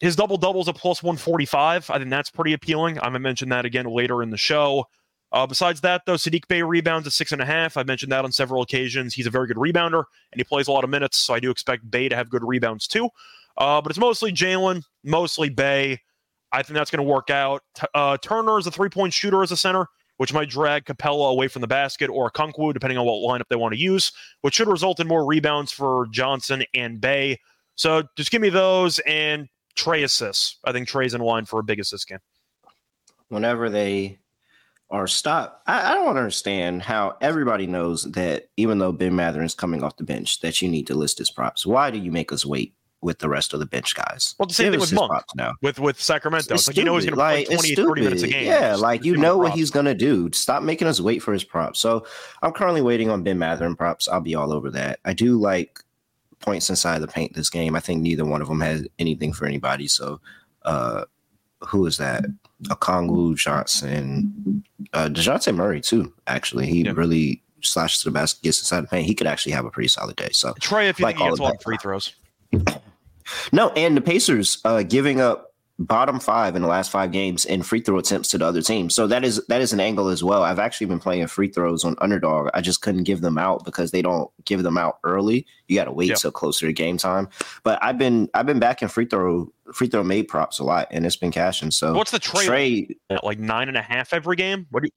Speaker 4: his double doubles a plus 145. I think that's pretty appealing. I'm gonna mention that again later in the show. Uh, besides that, though, Saddiq Bey rebounds at six and a half. I've mentioned that on several occasions. He's a very good rebounder and he plays a lot of minutes, so I do expect Bey to have good rebounds too. Uh, but it's mostly Jalen, mostly Bey. I think that's going to work out. T- uh, Turner is a three point shooter as a center, which might drag Capela away from the basket or Okongwu, depending on what lineup they want to use, which should result in more rebounds for Johnson and Bey. So just give me those and Trae assists. I think Trae's in line for a big assist game.
Speaker 1: whenever they are stopped, I, I don't understand how everybody knows that even though Ben Mathurin is coming off the bench, that you need to list his props. Why do you make us wait with the rest of the bench guys?
Speaker 4: Well, the same
Speaker 1: Give
Speaker 4: thing with Monk.
Speaker 1: props now.
Speaker 4: With with Sacramento, it's,
Speaker 1: It's
Speaker 4: like you know he's going to play.
Speaker 1: Like,
Speaker 4: 20,
Speaker 1: it's
Speaker 4: 30 minutes a game.
Speaker 1: Yeah,
Speaker 4: Just
Speaker 1: like you know what
Speaker 4: props.
Speaker 1: he's gonna do. Stop making us wait for his props. So I'm currently waiting on Ben Mathurin props. I'll be all over that. I do like points inside the paint this game. I think neither one of them has anything for anybody. So uh who is that? Okongwu Johnson, uh DeJounte Murray too. Actually, he
Speaker 4: Yeah.
Speaker 1: really slashes to the basket, gets inside the paint. He could actually have a pretty solid day. So
Speaker 4: Trae, if you
Speaker 1: like
Speaker 4: think he
Speaker 1: all
Speaker 4: gets
Speaker 1: of
Speaker 4: a
Speaker 1: that.
Speaker 4: free throws.
Speaker 1: no, and the Pacers uh, giving up bottom five in the last five games in free throw attempts to the other team. So that is that is an angle as well. I've actually been playing free throws on underdog. I just couldn't give them out because they don't give them out early. You got to wait
Speaker 4: Yeah.
Speaker 1: till closer to game time. But I've been I've been back in free throw free throw made props a lot, and it's been cashing. So
Speaker 4: What's the
Speaker 1: trade?
Speaker 4: Trae, like nine and a half every game? What do you,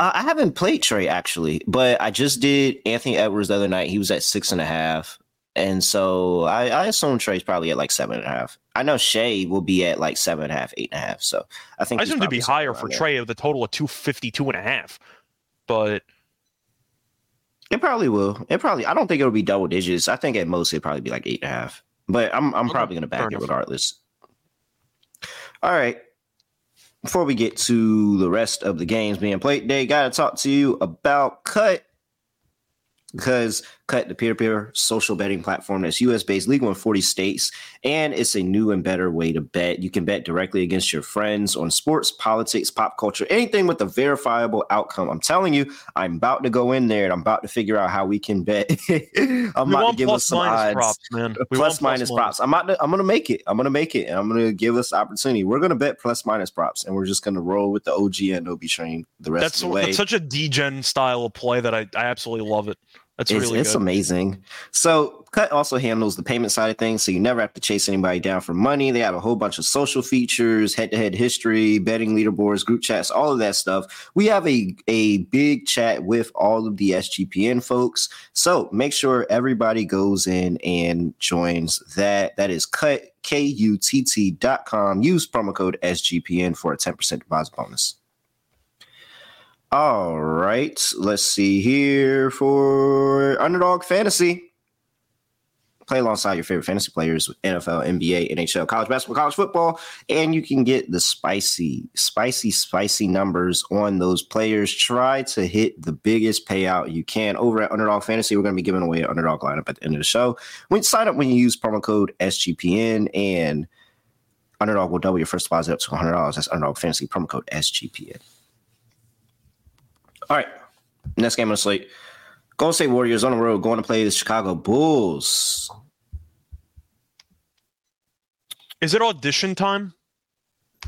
Speaker 1: uh, I haven't played Trae actually, but I just did Anthony Edwards the other night. He was at six and a half. And so I, I assume Trae's probably at like seven and a half. I know Shai will be at like seven and a half, eight and a half. So I think
Speaker 4: I assume to be higher for. Trey of the total of 252 and a half. But
Speaker 1: It probably will. It probably. I don't think it'll be double digits. I think at most it'd probably be like eight and a half. But I'm I'm
Speaker 4: Okay,
Speaker 1: probably gonna back
Speaker 4: fair
Speaker 1: it
Speaker 4: enough.
Speaker 1: regardless. All right. Before we get to the rest of the games being played today, gotta talk to you about Kutt. Because Kutt, the peer-to-peer social betting platform that's US based, legal in 40 states, and it's a new and better way to bet. You can bet directly against your friends on sports, politics, pop culture, anything with a verifiable outcome. I'm telling you, I'm about to go in there and I'm about to figure out how we can bet. I'm
Speaker 4: we
Speaker 1: about to give us some odds.
Speaker 4: props, man. We
Speaker 1: Plus minus props. I'm about to, I'm gonna make it. I'm gonna make it, and I'm gonna give us opportunity. We're gonna bet plus minus props, and we're just gonna roll with the OG and OB train the rest
Speaker 4: That's,
Speaker 1: of the way.
Speaker 4: that's such a degen style of play that I, I absolutely love it. That's
Speaker 1: it's,
Speaker 4: really
Speaker 1: it's
Speaker 4: good.
Speaker 1: amazing. So Kutt also handles the payment side of things, so you never have to chase anybody down for money. They have a whole bunch of social features, head-to-head history, betting leaderboards, group chats, all of that stuff. We have a a big chat with all of the SGPN folks. So make sure everybody goes in and joins that. That is Kutt K-U-T-T dot com. Use promo code SGPN for a 10% deposit bonus. All right, let's see here for Underdog Fantasy. Play alongside your favorite fantasy players with NFL, NBA, NHL, college basketball, college football, and you can get the spicy, spicy, spicy numbers on those players. Try to hit the biggest payout you can over at Underdog Fantasy. We're going to be giving away an Underdog lineup at the end of the show. When sign up, when you use promo code SGPN and Underdog will double your first deposit up to $100. That's Underdog Fantasy promo code SGPN. All right. Next game on the slate. Golden State Warriors on the road going to play the Chicago Bulls.
Speaker 4: Is it audition time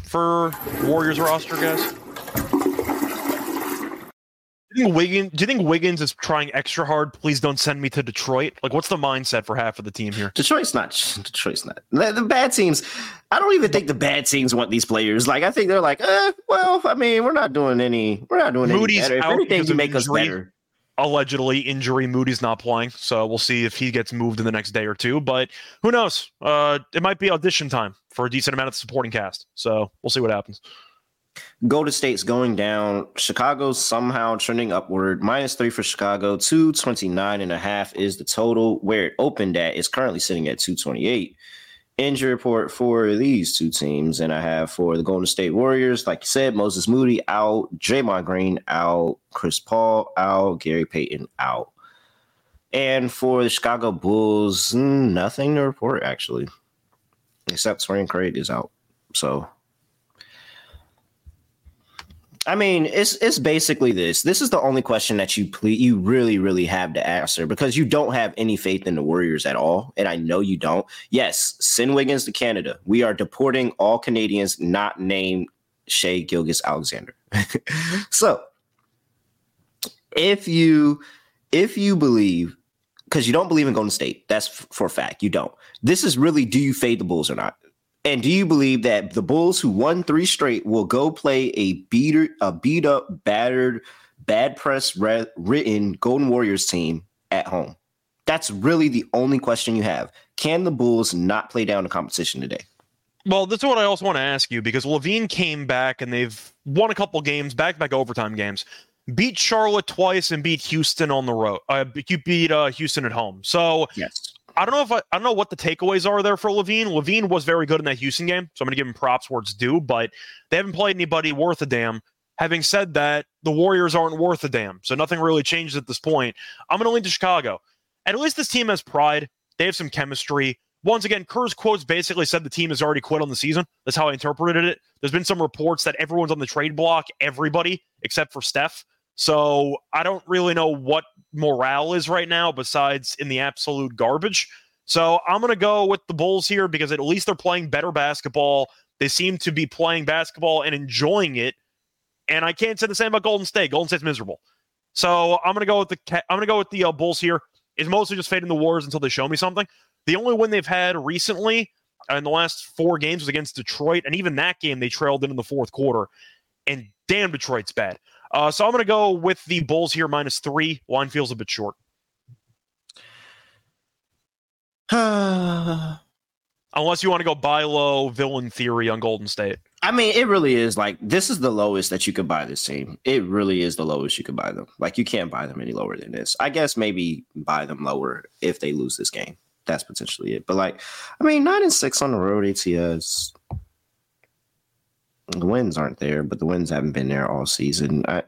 Speaker 4: for Warriors roster, guys? Do you think Wiggins? Do you think Wiggins is trying extra hard? Please don't send me to Detroit. Like, what's the mindset for half of the team here?
Speaker 1: Detroit's not. Detroit's not. The, the bad teams. I don't even think the bad teams want these players. Like I think they're like, eh, well, I mean, we're not doing any. We're not doing
Speaker 4: Moody's
Speaker 1: any better. If anything, you make us better.
Speaker 4: allegedly injury. Moody's not playing, so we'll see if he gets moved in the next day or two. But who knows? Uh, it might be audition time for a decent amount of the supporting cast. So we'll see what happens.
Speaker 1: Golden State's going down. Chicago's somehow trending upward. Minus three for Chicago. 229 and a half is the total. Where it opened at is currently sitting at 228. Injury report for these two teams. And I have for the Golden State Warriors, like you said, Moses Moody out, Draymond Green out, Chris Paul out, Gary Payton out. And for the Chicago Bulls, mm, nothing to report actually, except Torrey Craig is out. So I mean, it's it's basically this. This is the only question that you ple- you really really have to answer because you don't have any faith in the Warriors at all, and I know you don't. Yes, send Wiggins to Canada. We are deporting all Canadians not named Shai Gilgeous-Alexander. so, if you if you believe because you don't believe in Golden State, that's f- for a fact. You don't. This is really do you fade the Bulls or not? And do you believe that the Bulls, who won three straight, will go play a beater, a beat up, battered, bad press re- written Golden Warriors team at home? That's really the only question you have. Can the Bulls not play down the competition today?
Speaker 4: Well, that's what I also want to ask you because LaVine came back and they've won a couple games, back to back overtime games, beat Charlotte twice and beat Houston on the road. Uh, you beat uh, Houston at home. So
Speaker 1: yes.
Speaker 4: I don't know if I, I don't know what the takeaways are there for LaVine. LaVine was very good in that Houston game, so I'm going to give him props where it's due. But they haven't played anybody worth a damn. Having said that, the Warriors aren't worth a damn, so nothing really changes at this point. I'm going to lean to Chicago. At least this team has pride. They have some chemistry. Once again, Kerr's quotes basically said the team has already quit on the season. That's how I interpreted it. There's been some reports that everyone's on the trade block, everybody except for Steph. So I don't really know what morale is right now, besides in the absolute garbage. So I'm going to go with the Bulls here because at least they're playing better basketball. They seem to be playing basketball and enjoying it. And I can't say the same about Golden State. Golden State's miserable. So I'm going to go with the I'm going to go with the uh, Bulls here. It's mostly just fading the Warriors until they show me something. The only win they've had recently in the last four games was against Detroit, and even that game they trailed in in the fourth quarter. And damn, Detroit's bad. Uh, so I'm going to go with the Bulls here minus three. Line feels a bit short. Unless you want to go buy low villain theory on Golden State.
Speaker 1: I mean, it really is like this is the lowest that you could buy this team. It really is the lowest you could buy them. Like you can't buy them any lower than this. I guess maybe buy them lower if they lose this game. That's potentially it. But like, I mean, nine and six on the road ATS the wins aren't there, but the wins haven't been there all season. I,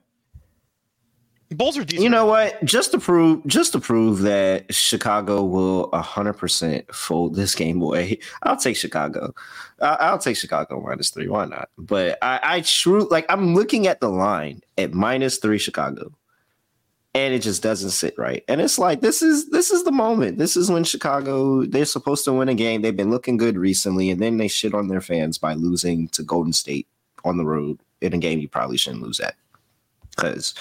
Speaker 4: Bulls are decent.
Speaker 1: You know what? Just to prove, just to prove that Chicago will hundred percent fold this game away, I'll take Chicago. I'll take Chicago minus three. Why not? But I, I true like I'm looking at the line at minus three Chicago, and it just doesn't sit right. And it's like this is this is the moment. This is when Chicago they're supposed to win a game. They've been looking good recently, and then they shit on their fans by losing to Golden State on the road in a game you probably shouldn't lose at. Because,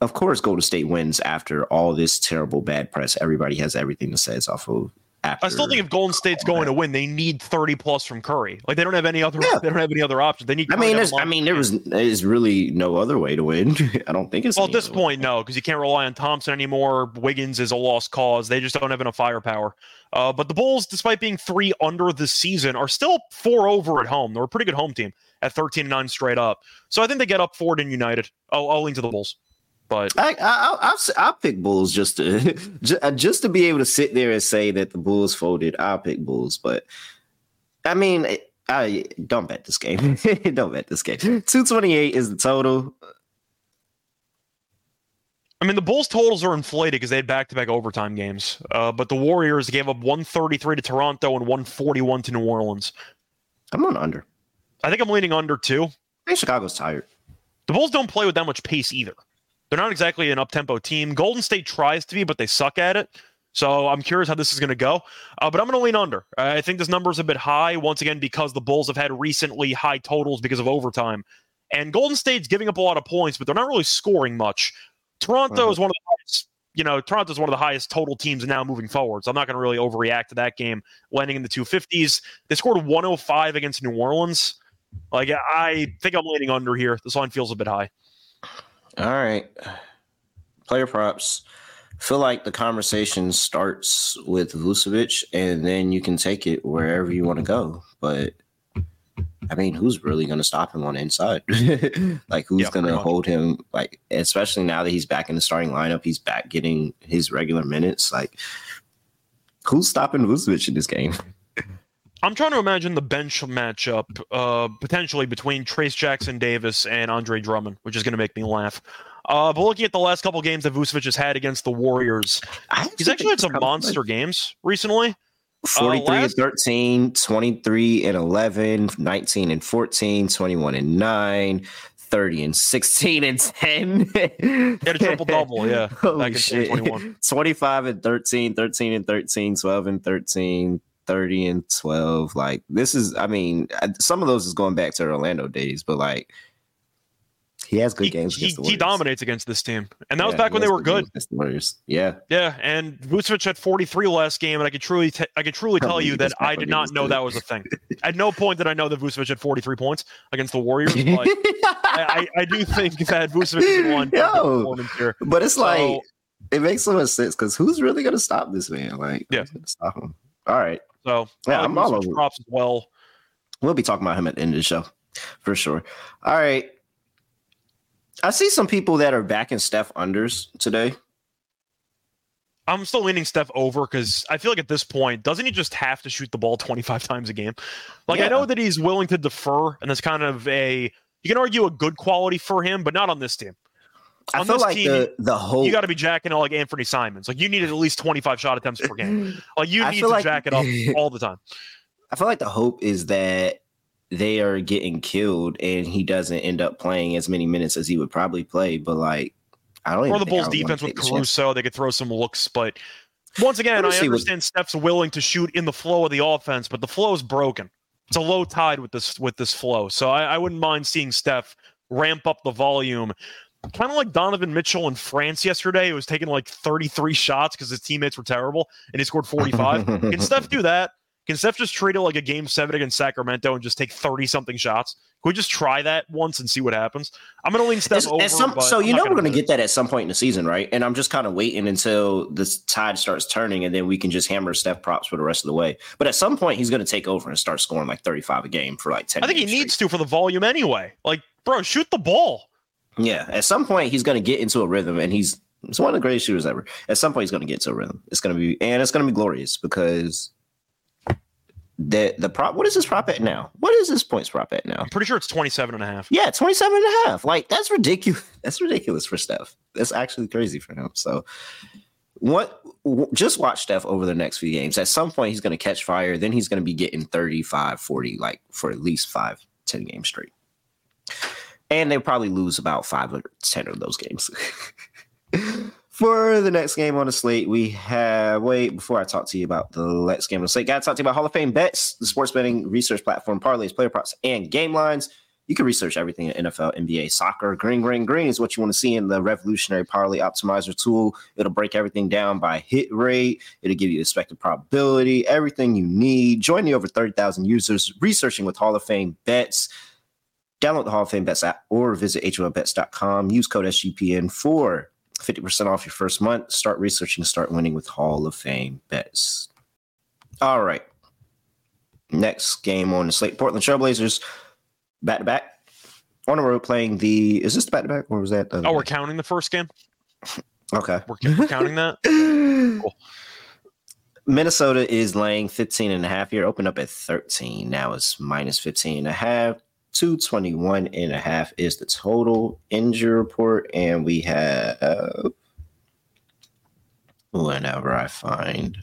Speaker 1: of course, Golden State wins after all this terrible bad press. Everybody has everything to say off of. After
Speaker 4: I still think if Golden State's going to win, they need 30 plus from Curry. Like they don't have any other. Yeah. They don't have any other options. They need.
Speaker 1: I mean, I mean, there was there's really no other way to win. I don't think it's.
Speaker 4: Well, at this point, no, because you can't rely on Thompson anymore. Wiggins is a lost cause. They just don't have enough firepower. Uh, but the Bulls, despite being three under the season, are still four over at home. They're a pretty good home team at 13 9 straight up. So I think they get up Ford and United. I'll, I'll lean to the Bulls. But
Speaker 1: I, I, I'll, I'll pick Bulls just to just to be able to sit there and say that the Bulls folded. I'll pick Bulls, but I mean, I don't bet this game. don't bet this game. Two twenty eight is the total.
Speaker 4: I mean, the Bulls' totals are inflated because they had back-to-back overtime games. Uh, but the Warriors gave up 133 to Toronto and 141 to New Orleans.
Speaker 1: I'm on under.
Speaker 4: I think I'm leaning under too. I
Speaker 1: think Chicago's tired.
Speaker 4: The Bulls don't play with that much pace either. They're not exactly an up-tempo team. Golden State tries to be, but they suck at it. So I'm curious how this is going to go. Uh, but I'm going to lean under. I think this number is a bit high once again because the Bulls have had recently high totals because of overtime, and Golden State's giving up a lot of points, but they're not really scoring much. Toronto uh-huh. is one of the highest, you know, Toronto's one of the highest total teams now moving forward. So I'm not going to really overreact to that game, landing in the 250s. They scored 105 against New Orleans. Like I think I'm leaning under here. This line feels a bit high.
Speaker 1: All right. player props. Feel like the conversation starts with Vucevic, and then you can take it wherever you want to go. But I mean, who's really going to stop him on the inside? like, who's
Speaker 4: Yeah,
Speaker 1: going to hold him? Like, especially now that he's back in the starting lineup, he's back getting his regular minutes. Like, who's stopping Vucevic in this game?
Speaker 4: I'm trying to imagine the bench matchup uh, potentially between Trayce Jackson-Davis and Andre Drummond, which is going to make me laugh. Uh, but looking at the last couple games that Vucevic has had against the Warriors, he's actually had some monster games recently.
Speaker 1: 43
Speaker 4: last-
Speaker 1: and 13, 23 and 11, 19 and 14, 21 and 9, 30 and 16 and 10.
Speaker 4: He had a triple double, yeah,
Speaker 1: Holy shit. 25 and 13, 13 and 13, 12 and 13, 30 and 12. Like, this is, I mean, uh, some of those is going back to Orlando days, but like, he has good
Speaker 4: He,
Speaker 1: games
Speaker 4: he,
Speaker 1: against the
Speaker 4: he dominates against this team, and that was back when they were good.
Speaker 1: games against the Warriors. Yeah.
Speaker 4: Yeah, and Vucevic had 43 last game, and I could truly, t- I could truly
Speaker 1: Can't
Speaker 4: tell you that I did not know
Speaker 1: good.
Speaker 4: that was a thing. At no point did I know that Vucevic had 43 points against the Warriors. But I, I, I do think that Vucevic is one
Speaker 1: Yo.
Speaker 4: here.
Speaker 1: But it's like it makes so much sense because who's really gonna stop this man? Like,
Speaker 4: Yeah.
Speaker 1: stop him? All right,
Speaker 4: So
Speaker 1: Yeah,
Speaker 4: like
Speaker 1: I'm all over
Speaker 4: props as well.
Speaker 1: we'll be talking about him at the end of the show for sure. All right, I see some people that are backing Steph unders today.
Speaker 4: I'm still leaning Steph over because I feel like at this point, doesn't he just have to shoot the ball 25 times a game? Like I know that he's willing to defer, and that's kind of a you can argue a good quality for him, but not on this team.
Speaker 1: I
Speaker 4: On
Speaker 1: feel
Speaker 4: this
Speaker 1: like
Speaker 4: team,
Speaker 1: the the whole
Speaker 4: You got to be jacking it like Anfernee Simons. Like you needed at least 25 shot attempts per game. Like you need to
Speaker 1: like-
Speaker 4: jack it up all the time.
Speaker 1: I feel like the hope is that they are getting killed and he doesn't end up playing as many minutes as he would probably play. But like, I don't.
Speaker 4: Or the Bulls defense with. Caruso, they could throw some looks, but once again, I
Speaker 1: see what-
Speaker 4: understand Steph's willing to shoot in the flow of the offense, but the flow is broken. It's a low tide with this with this flow, so I, I wouldn't mind seeing Steph ramp up the volume, kind of like Donovan Mitchell in France yesterday. He was taking like 33 shots because his teammates were terrible, and he scored 45. Can Steph do that? Can Steph just treat it like a game seven against Sacramento and just take 30 something shots? Can we just try that once and see what happens? I'm going to lean Steph
Speaker 1: It's-
Speaker 4: over.
Speaker 1: at some- so
Speaker 4: I'm
Speaker 1: you know we're
Speaker 4: gonna
Speaker 1: going to
Speaker 4: it.
Speaker 1: get that at some point in the season, right? And I'm just kind of waiting until the tide starts turning, and then we can just hammer Steph props for the rest of the way. But at some point, he's going to take over and start scoring like 35 a game for like 10.
Speaker 4: I think he needs
Speaker 1: straight.
Speaker 4: to for the volume anyway. Like, bro, shoot the ball.
Speaker 1: Yeah, at some point, he's going to get into a rhythm, and he's he's one of the greatest shooters ever. At some point, he's going to get to a rhythm. It's going to be and it's going to be glorious because the the prop. What is his prop at now? What is his points prop at now?
Speaker 4: I'm pretty sure it's 27 and a half.
Speaker 1: Yeah, 27 and a half. Like that's ridiculous. That's ridiculous for Steph. That's actually crazy for him. So what just watch Steph over the next few games. At some point he's going to catch fire, then he's going to be getting 35, 40 like for at least 5 10 games straight. And they'll probably lose about 5 or 10 of those games. For the next game on the slate, we have. Wait, before I talk to you about the next game on the slate, got to talk to you about Hall of Fame bets, the sports betting research platform, parlays, player props, and game lines. You can research everything in NFL, NBA, soccer. Green, green, green is what you want to see in the revolutionary parlay optimizer tool. It'll break everything down by hit rate. It'll give you expected probability, everything you need. Join the over 30,000 users researching with Hall of Fame bets. Download the Hall of Fame Bets app or visit HOFBets.com. Use code SGPN for 50% off your first month. Start researching, and start winning with Hall of Fame bets. All right. Next game on the slate Portland Trailblazers back to back on the road playing the. Is this the back to back or was that? The
Speaker 4: Oh, we're counting the first game.
Speaker 1: okay.
Speaker 4: We're, we're counting that.
Speaker 1: Minnesota is laying 15 and a half here, open up at 13. Now it's minus 15 and a half. 221 and a half is the total injury report. And we have, whenever I find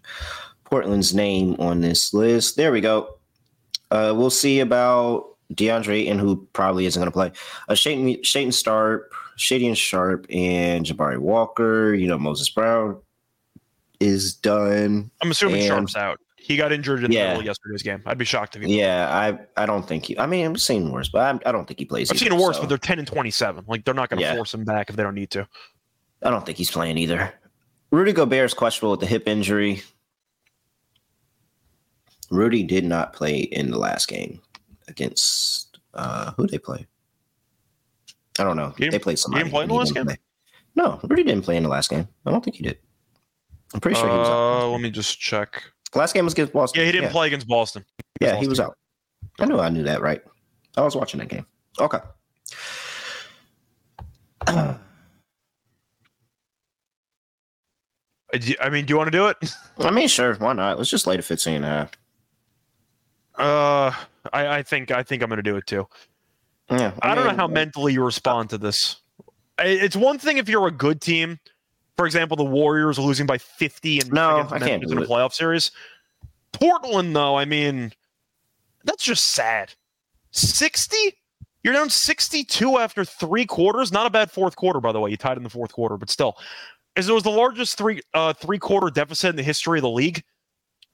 Speaker 1: Portland's name on this list, there we go. Uh, we'll see about DeAndre and who probably isn't going to play. Uh, Shaedon, Shaedon Sharpe, Shady and Sharp, and Jabari Walker. You know, Moses Brown is done.
Speaker 4: I'm assuming
Speaker 1: And-
Speaker 4: Sharpe's out. He got injured in the
Speaker 1: Yeah.
Speaker 4: middle yesterday's game. I'd be shocked if he.
Speaker 1: Yeah, I I don't think he. I mean, I'm seeing worse, but I'm, I don't think he plays.
Speaker 4: I've
Speaker 1: either,
Speaker 4: seen worse,
Speaker 1: so
Speaker 4: but they're 10 and 27. Like they're not going to
Speaker 1: Yeah.
Speaker 4: force him back if they don't need to.
Speaker 1: I don't think he's playing either. Rudy Gobert is questionable with the hip injury. Rudy did not play in the last game against uh who they play. I don't know.
Speaker 4: He didn't-
Speaker 1: they played
Speaker 4: he
Speaker 1: somebody.
Speaker 4: didn't play in the last game?
Speaker 1: play. No, Rudy didn't play in the last game. I don't think he did. I'm pretty sure he was out.
Speaker 4: Uh, let me just check.
Speaker 1: Last game was against Boston.
Speaker 4: Yeah, he didn't
Speaker 1: yeah.
Speaker 4: play against Boston.
Speaker 1: Yeah,
Speaker 4: Boston.
Speaker 1: he was out. I knew I knew that, right? I was watching that game. Okay.
Speaker 4: Uh, I mean, do you want to do it?
Speaker 1: I mean, sure, why not? Let's just lay to 15 and a half.
Speaker 4: Uh, I, I think I think I'm going to do it too.
Speaker 1: Yeah.
Speaker 4: I, don't know how mentally you respond to this. It's one thing if you're a good team. For example, the Warriors are losing by 50 and
Speaker 1: No,
Speaker 4: against
Speaker 1: I can't
Speaker 4: in a playoff series. Portland, though, I mean, that's just sad. 60? You're down 62 after three quarters. Not a bad fourth quarter, by the way. You tied in the fourth quarter, but still, as it was the largest three uh, three quarter deficit in the history of the league.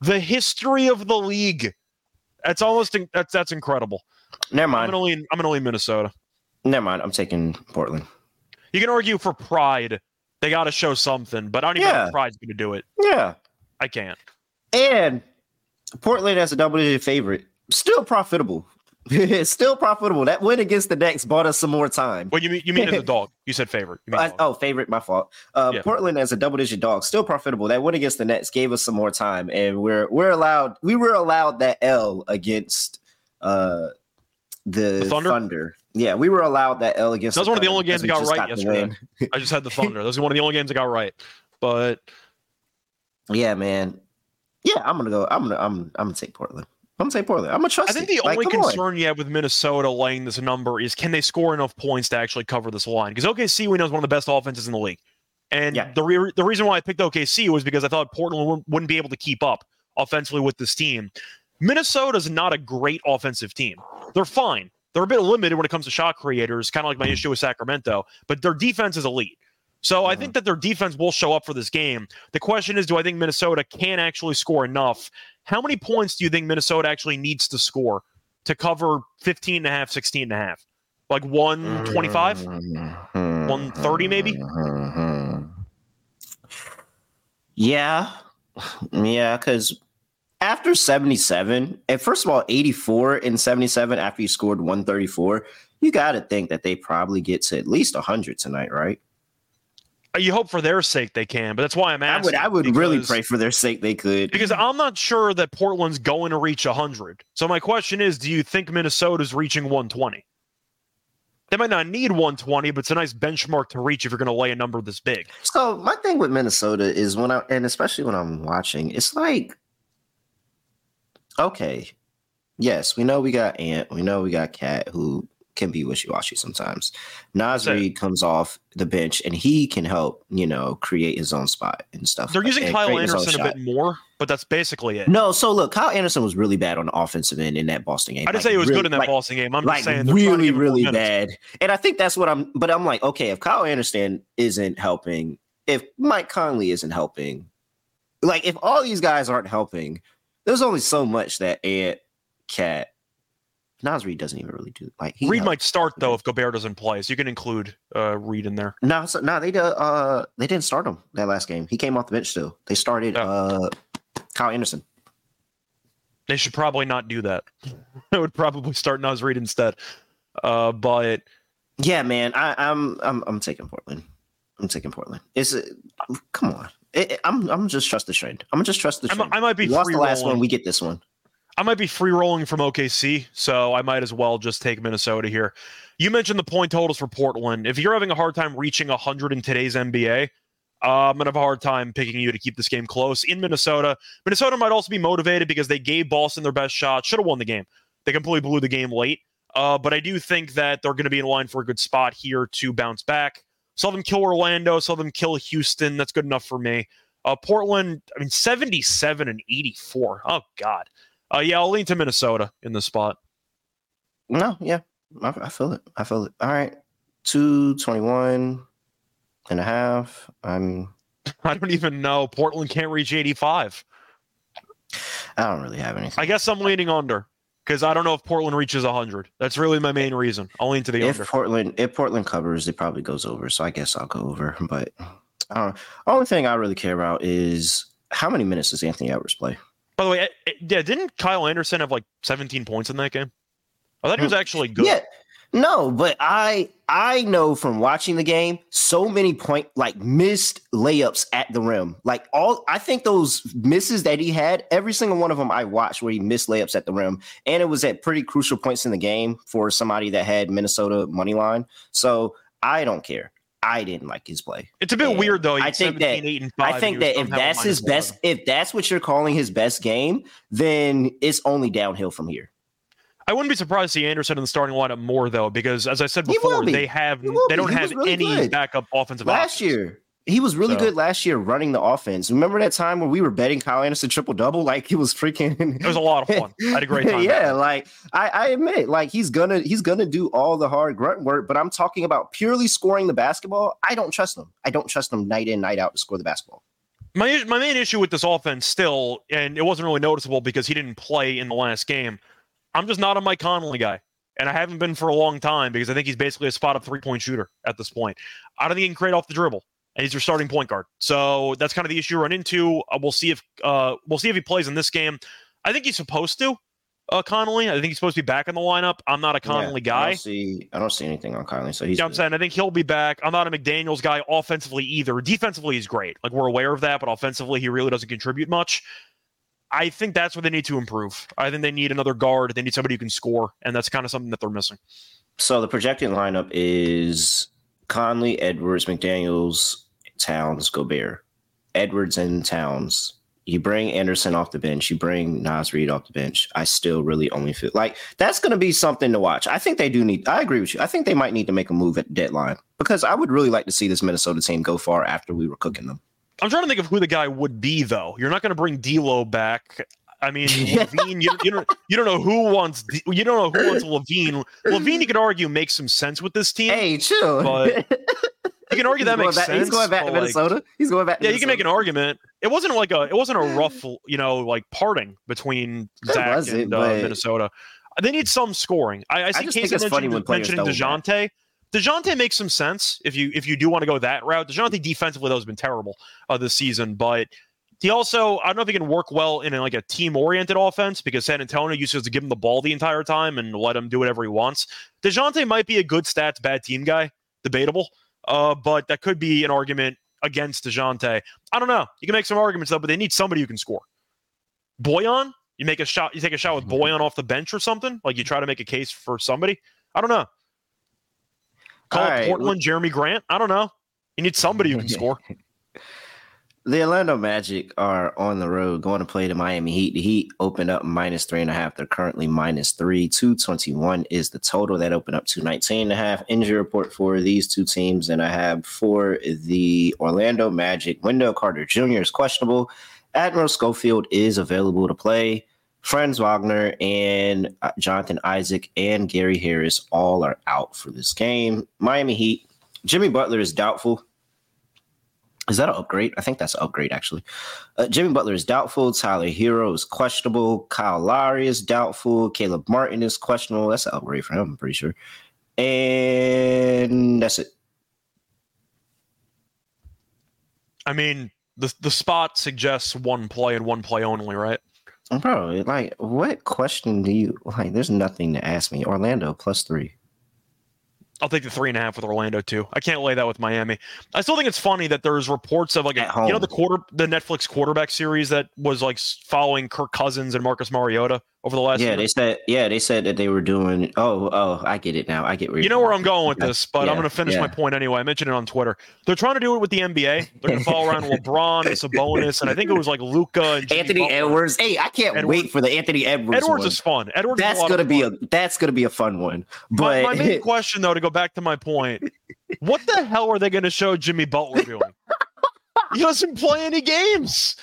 Speaker 4: The history of the league. That's almost in- that's that's incredible.
Speaker 1: Never mind.
Speaker 4: I'm gonna lean. I'm gonna lean Minnesota.
Speaker 1: Never mind. I'm taking Portland.
Speaker 4: You can argue for pride. They got to show something, but I don't even know
Speaker 1: Yeah.
Speaker 4: if pride's going to do it.
Speaker 1: Yeah.
Speaker 4: I can't.
Speaker 1: And Portland as a double digit favorite. Still profitable. it's still profitable. That win against the Knicks bought us some more time.
Speaker 4: Well, you mean? You mean as a dog? You said favorite. You mean
Speaker 1: I- oh, favorite, my fault. Uh,
Speaker 4: Yeah.
Speaker 1: Portland as a double digit dog, still profitable. That win against the Nets gave us some more time, and we're we're allowed we were allowed that L against uh the,
Speaker 4: The Thunder?
Speaker 1: Thunder. Yeah, we were allowed that L against.
Speaker 4: That was one of the only games we got right
Speaker 1: the
Speaker 4: yesterday. I just had the Thunder. Those are one of the only games I got right. But
Speaker 1: Yeah, man. Yeah, I'm gonna go. I'm gonna. I'm. I'm gonna take Portland. I'm gonna take Portland. I'm gonna trust.
Speaker 4: I think
Speaker 1: it.
Speaker 4: the
Speaker 1: Like,
Speaker 4: only
Speaker 1: come on.
Speaker 4: concern you have with Minnesota laying this number is can they score enough points to actually cover this line? Because OKC we know is one of the best offenses in the league, and
Speaker 1: Yeah.
Speaker 4: the re- the reason why I picked OKC was because I thought Portland wouldn't- wouldn't be able to keep up offensively with this team. Minnesota's not a great offensive team. They're fine. They're a bit limited when it comes to shot creators, kind of like my issue with Sacramento, but their defense is elite. So I
Speaker 1: Mhm.
Speaker 4: think that their defense will show up for this game. The question is, do I think Minnesota can actually score enough? How many points do you think Minnesota actually needs to score to cover 15 and a half, 16 and a half? Like 125?
Speaker 1: Mhm.
Speaker 4: 130 maybe?
Speaker 1: Mhm. Yeah, yeah, because after 77, and first of all, 84 and 77 after you scored 134, you got to think that they probably get to at least 100 tonight, right?
Speaker 4: Uh, You hope for their sake they can, but that's why I'm
Speaker 1: I
Speaker 4: asking.
Speaker 1: would, I would really pray for their sake they could.
Speaker 4: Because I'm not sure that Portland's going to reach 100. So my question is, do you think Minnesota's reaching 120? They might not need 120, but it's a nice benchmark to reach if you're going to lay a number this big.
Speaker 1: So my thing with Minnesota is when I and especially when I'm watching, it's like, okay, yes, we know we got Ant, we know we got KAT who can be wishy washy sometimes.
Speaker 4: Naz.
Speaker 1: Reid comes off the bench and he can help, you know, create his own spot and stuff.
Speaker 4: They're
Speaker 1: like-
Speaker 4: using Kyle
Speaker 1: create his own
Speaker 4: Anderson a bit more, but that's basically it.
Speaker 1: No, so look, Kyle Anderson was really bad on the offensive end in that Boston game.
Speaker 4: I didn't
Speaker 1: Like,
Speaker 4: say he was
Speaker 1: really-
Speaker 4: good in that
Speaker 1: like,
Speaker 4: Boston game. I'm
Speaker 1: like
Speaker 4: just saying they're trying to
Speaker 1: really,
Speaker 4: give him more
Speaker 1: really bad. And I think that's what I'm. But I'm like, okay, if Kyle Anderson isn't helping, if Mike Conley isn't helping, like if all these guys aren't helping, there's only so much that Ant, KAT, Naz Reid doesn't even really do. Like he Reid
Speaker 4: might start though if Gobert doesn't play, so you can include uh, Reid in there.
Speaker 1: No, so, no, they uh they didn't start him that last game. He came off the bench still. They started
Speaker 4: Oh.
Speaker 1: uh Kyle Anderson.
Speaker 4: They should probably not do that. I would probably start Naz Reid instead. Uh, but
Speaker 1: Yeah, man, I, I'm I'm I'm taking Portland. I'm taking Portland. It's uh, come on. It, it- I'm I'm just trust the trend. I'm just trust the
Speaker 4: I'm-
Speaker 1: trend.
Speaker 4: I might be
Speaker 1: We lost the last one. We get this one.
Speaker 4: I might be free rolling from OKC, so I might as well just take Minnesota here. You mentioned the point totals for Portland. If you're having a hard time reaching 100 in today's NBA, uh, I'm gonna have a hard time picking you to keep this game close in Minnesota. Minnesota might also be motivated because they gave Boston their best shot, should have won the game. They completely blew the game late, uh, but I do think that they're going to be in line for a good spot here to bounce back. Saw them kill Orlando, saw them kill Houston. That's good enough for me. Uh, Portland, I mean, 77 and 84. Oh God. Uh, yeah, I'll lean to Minnesota in this spot.
Speaker 1: No, yeah, I, I feel it. I feel it. All right, two twenty one and a half. I'm.
Speaker 4: I don't even know. Portland can't reach 85.
Speaker 1: I don't really have anything.
Speaker 4: I guess I'm leaning under because I don't know if Portland reaches 100. That's really my main reason. I'll lean to the
Speaker 1: if
Speaker 4: under.
Speaker 1: Portland if Portland covers, it probably goes over. So I guess I'll go over. But uh, only thing I really care about is how many minutes does Anthony Edwards play?
Speaker 4: By the way, eh, eh, yeah, didn't Kyle Anderson have like 17 points in that game? I thought he was actually good.
Speaker 1: Yeah, No, but I I know from watching the game, so many point like missed layups at the rim. Like all I think those misses that he had, every single one of them I watched where he missed layups at the rim. And it was at pretty crucial points in the game for somebody that had Minnesota money line. So I don't care. I didn't like his play.
Speaker 4: It's a bit
Speaker 1: And
Speaker 4: weird though.
Speaker 1: I think that I think that if that's his best, if that's what you're calling his best game, then it's only downhill from here.
Speaker 4: I wouldn't be surprised to see Anderson in the starting lineup more though, because as I said before,
Speaker 1: be.
Speaker 4: they have they don't have
Speaker 1: really
Speaker 4: any
Speaker 1: good.
Speaker 4: backup offensive
Speaker 1: Last
Speaker 4: options.
Speaker 1: year, he was really
Speaker 4: So-
Speaker 1: good last year running the offense. Remember that time when we were betting Kyle Anderson triple double? Like he was freaking.
Speaker 4: It was a lot of fun. I had a great time.
Speaker 1: yeah, like I, I admit, like he's gonna he's gonna do all the hard grunt work, but I'm talking about purely scoring the basketball. I don't trust him. I don't trust him night in night out to score the basketball.
Speaker 4: My my main issue with this offense still, and it wasn't really noticeable because he didn't play in the last game. I'm just not a Mike Conley guy, and I haven't been for a long time because I think he's basically a spot up three point shooter at this point. I don't think he can create off the dribble, and he's your starting point guard. So that's kind of the issue you run into. Uh, we'll see if uh, we'll see if he plays in this game. I think he's supposed to. Uh, Conley, I think he's supposed to be back in the lineup. I'm not a Conley
Speaker 1: Yeah, I
Speaker 4: guy.
Speaker 1: don't see I don't see anything on Conley, so he's
Speaker 4: I'm saying I think he'll be back. I'm not a McDaniels guy offensively either. Defensively, he's great. Like we're aware of that, but offensively, he really doesn't contribute much. I think that's where they need to improve. I think they need another guard. They need somebody who can score, and that's kind of something that they're missing.
Speaker 1: So the projected lineup is Conley, Edwards, McDaniels, Towns, Gobert. Edwards and Towns. You bring Anderson off the bench. You bring Naz Reid off the bench. I still really only feel like that's going to be something to watch. I think they do need. I agree with you. I think they might need to make a move at deadline because I would really like to see this Minnesota team go far after we were cooking them.
Speaker 4: I'm trying to think of who the guy would be, though. You're not going to bring D'Lo back. I mean, LaVine. You, you don't. You don't know who wants. You don't know who wants LaVine. LaVine, you could argue makes some sense with this team.
Speaker 1: Hey, chill.
Speaker 4: But You can argue that makes
Speaker 1: back-
Speaker 4: sense.
Speaker 1: He's going back to
Speaker 4: like,
Speaker 1: Minnesota. He's going back. To
Speaker 4: Yeah, you can make an argument. It wasn't like a it wasn't a rough, you know, like parting between
Speaker 1: It
Speaker 4: Zach and uh, Minnesota. They need some scoring. I, I see
Speaker 1: think
Speaker 4: Casey
Speaker 1: it's funny
Speaker 4: mentioned,
Speaker 1: when players
Speaker 4: mentioning
Speaker 1: double
Speaker 4: Dejounte. Dejounte makes some sense if you if you do want to go that route. Dejounte defensively though has been terrible uh, this season, but he also I don't know if he can work well in a, like a team oriented offense because San Antonio used to give him the ball the entire time and let him do whatever he wants. Dejounte might be a good stats bad team guy, debatable, uh, but that could be an argument against Dejounte. I don't know. You can make some arguments though, but they need somebody who can score. Bojan, you make a shot, you take a shot with Bojan off the bench or something. Like you try to make a case for somebody. I don't know. Call
Speaker 1: right,
Speaker 4: Portland, Jerami Grant. I don't know. You need somebody who can score.
Speaker 1: The Orlando Magic are on the road going to play the Miami Heat. The Heat opened up minus three and a half. They're currently minus three. 221 is the total that opened up to 19 and a half. Injury report for these two teams. And I have for the Orlando Magic, Wendell Carter Jr. is questionable. Admiral Schofield is available to play. Franz Wagner and uh, Jonathan Isaac and Gary Harris all are out for this game. Miami Heat. Jimmy Butler is doubtful. Is that an upgrade? I think that's an upgrade, actually. Uh, Jimmy Butler is doubtful. Tyler Herro is questionable. Kyle Lowry is doubtful. Caleb Martin is questionable. That's an upgrade for him, I'm pretty sure. And that's it.
Speaker 4: I mean, the the spot suggests one play and one play only, right?
Speaker 1: Bro, like, what question do you like? There's nothing to ask me. Orlando plus three.
Speaker 4: I'll take the three and a half with Orlando too. I can't lay that with Miami. I still think it's funny that there's reports of like a, you know the quarter the Netflix quarterback series that was like following Kirk Cousins and Marcus Mariota over the last
Speaker 1: Yeah,
Speaker 4: year.
Speaker 1: they said. Yeah, they said that they were doing. Oh, oh, I get it now. I get where
Speaker 4: You know where I'm going with this, but I'm going to finish
Speaker 1: yeah.
Speaker 4: my point anyway. I mentioned it on Twitter. They're trying to do it with the NBA. They're going to follow around LeBron and Sabonis, and I think it was like Luka and Jimmy
Speaker 1: Anthony
Speaker 4: Butler.
Speaker 1: Edwards. Hey, I can't
Speaker 4: Edwards-
Speaker 1: wait for the Anthony Edwards.
Speaker 4: Edwards
Speaker 1: one.
Speaker 4: is fun. Edwards.
Speaker 1: that's gonna be
Speaker 4: fun.
Speaker 1: a that's gonna be a fun one.
Speaker 4: My,
Speaker 1: But
Speaker 4: my main question, though, to go back to my point, what the hell are they going to show Jimmy Butler doing? he doesn't play any games.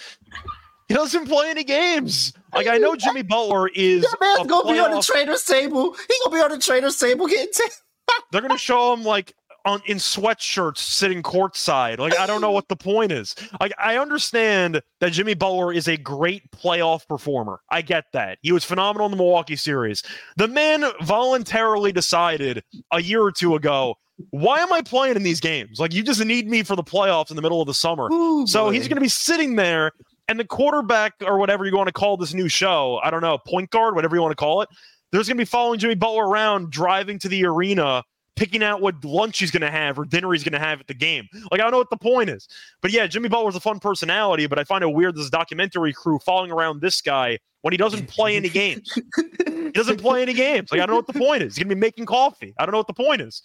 Speaker 4: He doesn't play any games. Like I know Jimmy Butler is.
Speaker 1: that man's gonna be on the
Speaker 4: playoff-
Speaker 1: trader's table. He gonna be on the trader's table getting. T-
Speaker 4: They're going to show him like on in sweatshirts sitting courtside. Like I don't know what the point is. Like I understand that Jimmy Butler is a great playoff performer. I get that. He was phenomenal in the Milwaukee series. The man voluntarily decided a year or two ago, why am I playing in these games? Like you just need me for the playoffs in the middle of the summer.
Speaker 1: Ooh,
Speaker 4: So
Speaker 1: boy.
Speaker 4: he's going to be sitting there, and the quarterback or whatever you want to call this new show, I don't know, point guard, whatever you want to call it, There's going to be following Jimmy Butler around, driving to the arena, picking out what lunch he's going to have or dinner he's going to have at the game. Like, I don't know what the point is. But yeah, Jimmy Butler's a fun personality, but I find it weird this documentary crew following around this guy when he doesn't play any games. he doesn't play any games. Like, I don't know what the point is. He's going to be making coffee. I don't know what the point is.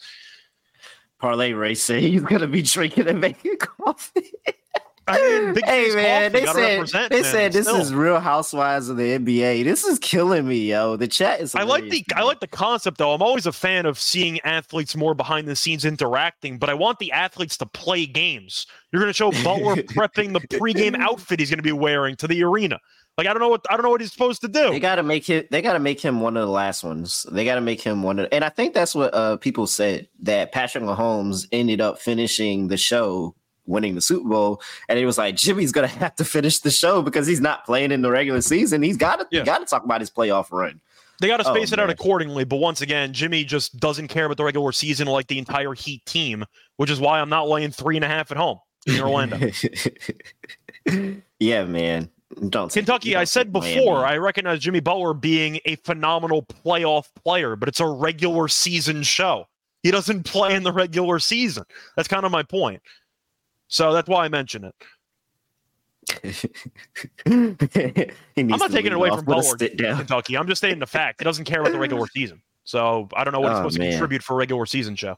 Speaker 1: Parlay Ray eh? said he's going to be drinking and making coffee.
Speaker 4: I mean,
Speaker 1: hey man, they said they said this
Speaker 4: still.
Speaker 1: is Real Housewives of the NBA. This is killing me, yo. The chat is.
Speaker 4: I like the I like the concept though. I'm always a fan of seeing athletes more behind the scenes interacting, but I want the athletes to play games. You're going to show Butler prepping the pregame outfit he's going to be wearing to the arena. Like I don't know what I don't know what he's supposed to do.
Speaker 1: They gotta make it. They gotta make him one of the last ones. They gotta make him one of. And I think that's what uh, people said that Patrick Mahomes ended up finishing the show, winning the Super Bowl, and it was like Jimmy's gonna have to finish the show because he's not playing in the regular season. He's got to.
Speaker 4: Yeah.
Speaker 1: Got to talk about his playoff run.
Speaker 4: They got to
Speaker 1: Oh,
Speaker 4: space it out accordingly. But once again, Jimmy just doesn't care about the regular season like the entire Heat team, which is why I'm not laying three and a half at home in Orlando.
Speaker 1: yeah, man. Don't
Speaker 4: Kentucky, I
Speaker 1: don't
Speaker 4: said before,
Speaker 1: Miami.
Speaker 4: I recognize Jimmy Butler being a phenomenal playoff player, but it's a regular season show. He doesn't play in the regular season. That's kind of my point. So that's why I mention it.
Speaker 1: I'm
Speaker 4: not taking it away from Butler, Kentucky. I'm just stating the fact. It doesn't care about the regular season. So I don't know what he's
Speaker 1: Oh,
Speaker 4: supposed
Speaker 1: man.
Speaker 4: to contribute for a regular season show.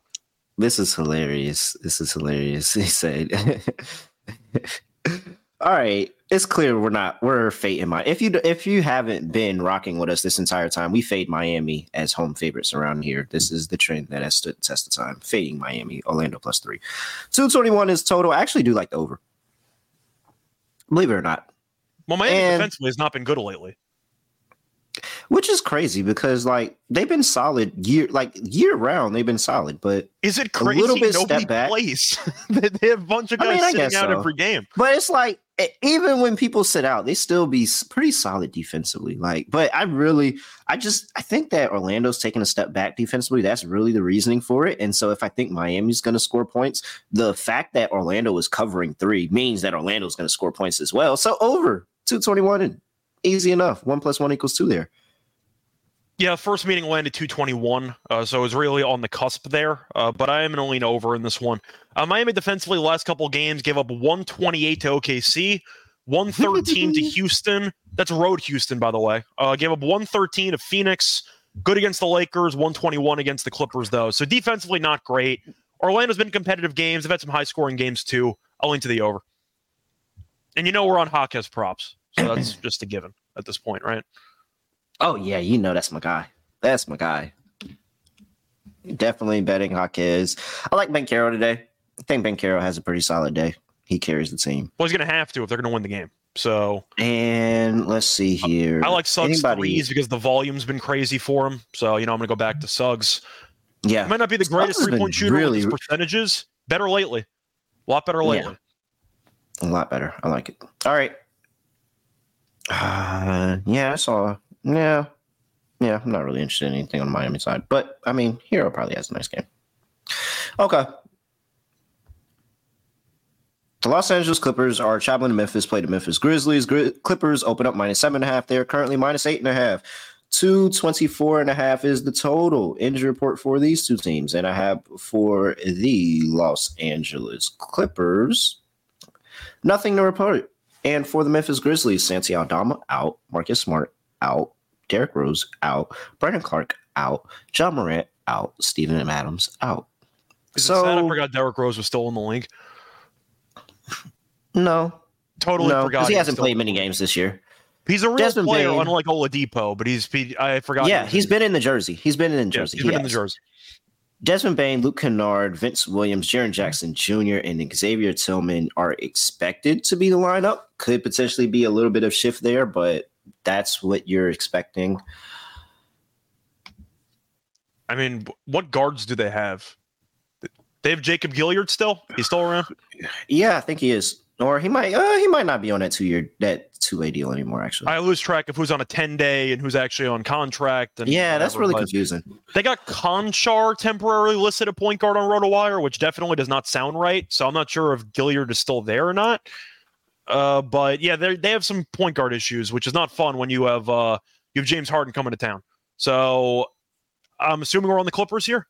Speaker 1: This is hilarious. This is hilarious. He said. All right, it's clear we're not we're fading my. If you if you haven't been rocking with us this entire time, we fade Miami as home favorites around here. This is the trend that has stood test of time. Fading Miami, Orlando plus three, two twenty one is total. I actually do like the over. Believe it or not,
Speaker 4: Well, Miami
Speaker 1: And-
Speaker 4: defensively has not been good lately.
Speaker 1: which is crazy because like they've been solid year like year round. They've been solid, but
Speaker 4: Is it crazy
Speaker 1: A little bit step
Speaker 4: Nobody
Speaker 1: back.
Speaker 4: plays. they have a bunch of
Speaker 1: I
Speaker 4: guys
Speaker 1: mean, I
Speaker 4: sitting out
Speaker 1: so.
Speaker 4: every game.
Speaker 1: But it's like even when people sit out, they still be pretty solid defensively. Like, but I really, I just, I think that Orlando's taking a step back defensively. That's really the reasoning for it. And so, if I think Miami's going to score points, the fact that Orlando is covering three means that Orlando's going to score points as well. So over two twenty one and easy enough. One plus one equals two there.
Speaker 4: Yeah, first meeting landed 221, uh, so it was really on the cusp there. Uh, but I am going to lean over in this one. Uh, Miami defensively, last couple games gave up 128 to OKC, 113 to Houston. That's road Houston, by the way. Uh, gave up 113 to Phoenix. Good against the Lakers, 121 against the Clippers, though. So defensively, not great. Orlando's been competitive games. They've had some high scoring games, too. I'll lean to the over. And you know we're on Hawkes props, so that's just a given at this point, right?
Speaker 1: Oh yeah, you know that's my guy. That's my guy. Definitely betting Hawkes. I like Banchero today. I think Banchero has a pretty solid day. He carries the team.
Speaker 4: Well, he's going to have to if they're going to win the game. So
Speaker 1: And let's see here.
Speaker 4: I like Suggs
Speaker 1: Anybody-
Speaker 4: threes because the volume's been crazy for him. So you know I'm going to go back to Suggs. He
Speaker 1: Yeah,
Speaker 4: might not be the greatest three point shooter
Speaker 1: really-
Speaker 4: percentages. Better lately, a lot better
Speaker 1: Yeah.
Speaker 4: lately.
Speaker 1: a lot better. I like it. All right. Uh, yeah, I saw. Yeah, yeah. I'm not really interested in anything on the Miami side, but I mean, Herro probably has a nice game. Okay. The Los Angeles Clippers are traveling to Memphis, play the Memphis Grizzlies. Gri- Clippers open up minus seven and a half. They are currently minus eight and a half. 224 and a half is the total injury report for these two teams. And I have for the Los Angeles Clippers, nothing to report. And for the Memphis Grizzlies, Santi Aldama out, Marcus Smart out, Derrick Rose out, Brandon Clarke out, Ja Morant out, Steven Adams out.
Speaker 4: Is it sad I
Speaker 1: So-
Speaker 4: forgot Derrick Rose was still in the league?
Speaker 1: No,
Speaker 4: Totally
Speaker 1: no,
Speaker 4: forgot.
Speaker 1: because he hasn't
Speaker 4: still-
Speaker 1: played many games this year.
Speaker 4: He's a real
Speaker 1: Desmond
Speaker 4: player,
Speaker 1: Bane-
Speaker 4: unlike Oladipo. But he's he, I forgot.
Speaker 1: Yeah, he's been in the jersey. He's been in the
Speaker 4: yeah,
Speaker 1: jersey.
Speaker 4: he's
Speaker 1: He
Speaker 4: been in the jersey.
Speaker 1: Desmond Bane, Luke Kennard, Vince Williams, Jaren Jackson Jr., and Xavier Tillman are expected to be the lineup. Could potentially be a little bit of shift there, but that's what you're expecting.
Speaker 4: I mean, what guards do they have? They have Jacob Gilyard still. He's still around.
Speaker 1: Yeah, I think he is, or he might. Uh, he might not be on that two year that two way deal anymore. Actually,
Speaker 4: I lose track of who's on a ten day and who's actually on contract. And
Speaker 1: yeah, that's really confusing.
Speaker 4: They got Konchar temporarily listed at point guard on RotoWire, which definitely does not sound right. So I'm not sure if Gilyard is still there or not. Uh, but yeah, they they have some point guard issues, which is not fun when you have uh, you have James Harden coming to town. So I'm assuming we're on the Clippers here.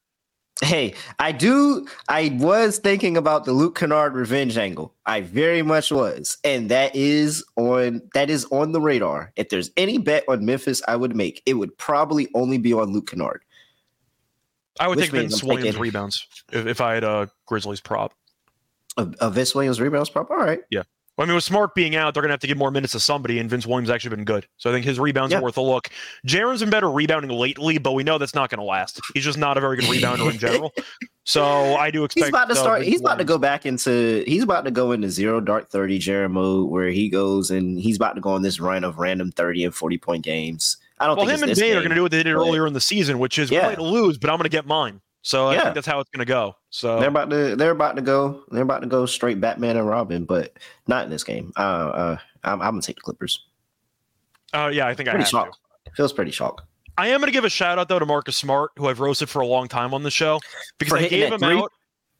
Speaker 1: Hey, I do. I was thinking about the Luke Kennard revenge angle. I very much was, and that is on that is on the radar. If there's any bet on Memphis, I would make it would probably only be on Luke Kennard.
Speaker 4: I would
Speaker 1: Which
Speaker 4: take Vince
Speaker 1: I'm
Speaker 4: Williams
Speaker 1: thinking-
Speaker 4: rebounds if, if I had a Grizzlies prop.
Speaker 1: A, a Vince Williams rebounds prop. All right.
Speaker 4: Well, I mean, with Smart being out, they're going to have to give more minutes to somebody, and Vince Williams actually been good. So I think his rebounds
Speaker 1: Yeah.
Speaker 4: are worth a look. Jaren's been better rebounding lately, but we know that's not going to last. He's just not a very good rebounder in general. So I do expect
Speaker 1: He's about to
Speaker 4: uh,
Speaker 1: start. He's about to go back into. He's about to go into zero dark thirty Jaron mode, where he goes and he's about to go on this run of random thirty and forty point games. I don't
Speaker 4: Well,
Speaker 1: think
Speaker 4: him and Bane are going to do what they did
Speaker 1: but-
Speaker 4: earlier in the season, which is
Speaker 1: Yeah.
Speaker 4: play to lose, but I'm going to get mine. So I
Speaker 1: Yeah.
Speaker 4: think that's how it's going to go. So
Speaker 1: They're about to. They're about to go. They're about to go straight Batman and Robin, but not in this game. Uh, uh I'm, I'm gonna take the Clippers.
Speaker 4: uh, yeah, I think I
Speaker 1: Pretty
Speaker 4: have to.
Speaker 1: shocked. Feels pretty shocked.
Speaker 4: I am going to give a shout out though to Marcus Smart, who I've roasted for a long time on the show because
Speaker 1: For
Speaker 4: I gave him
Speaker 1: three?
Speaker 4: out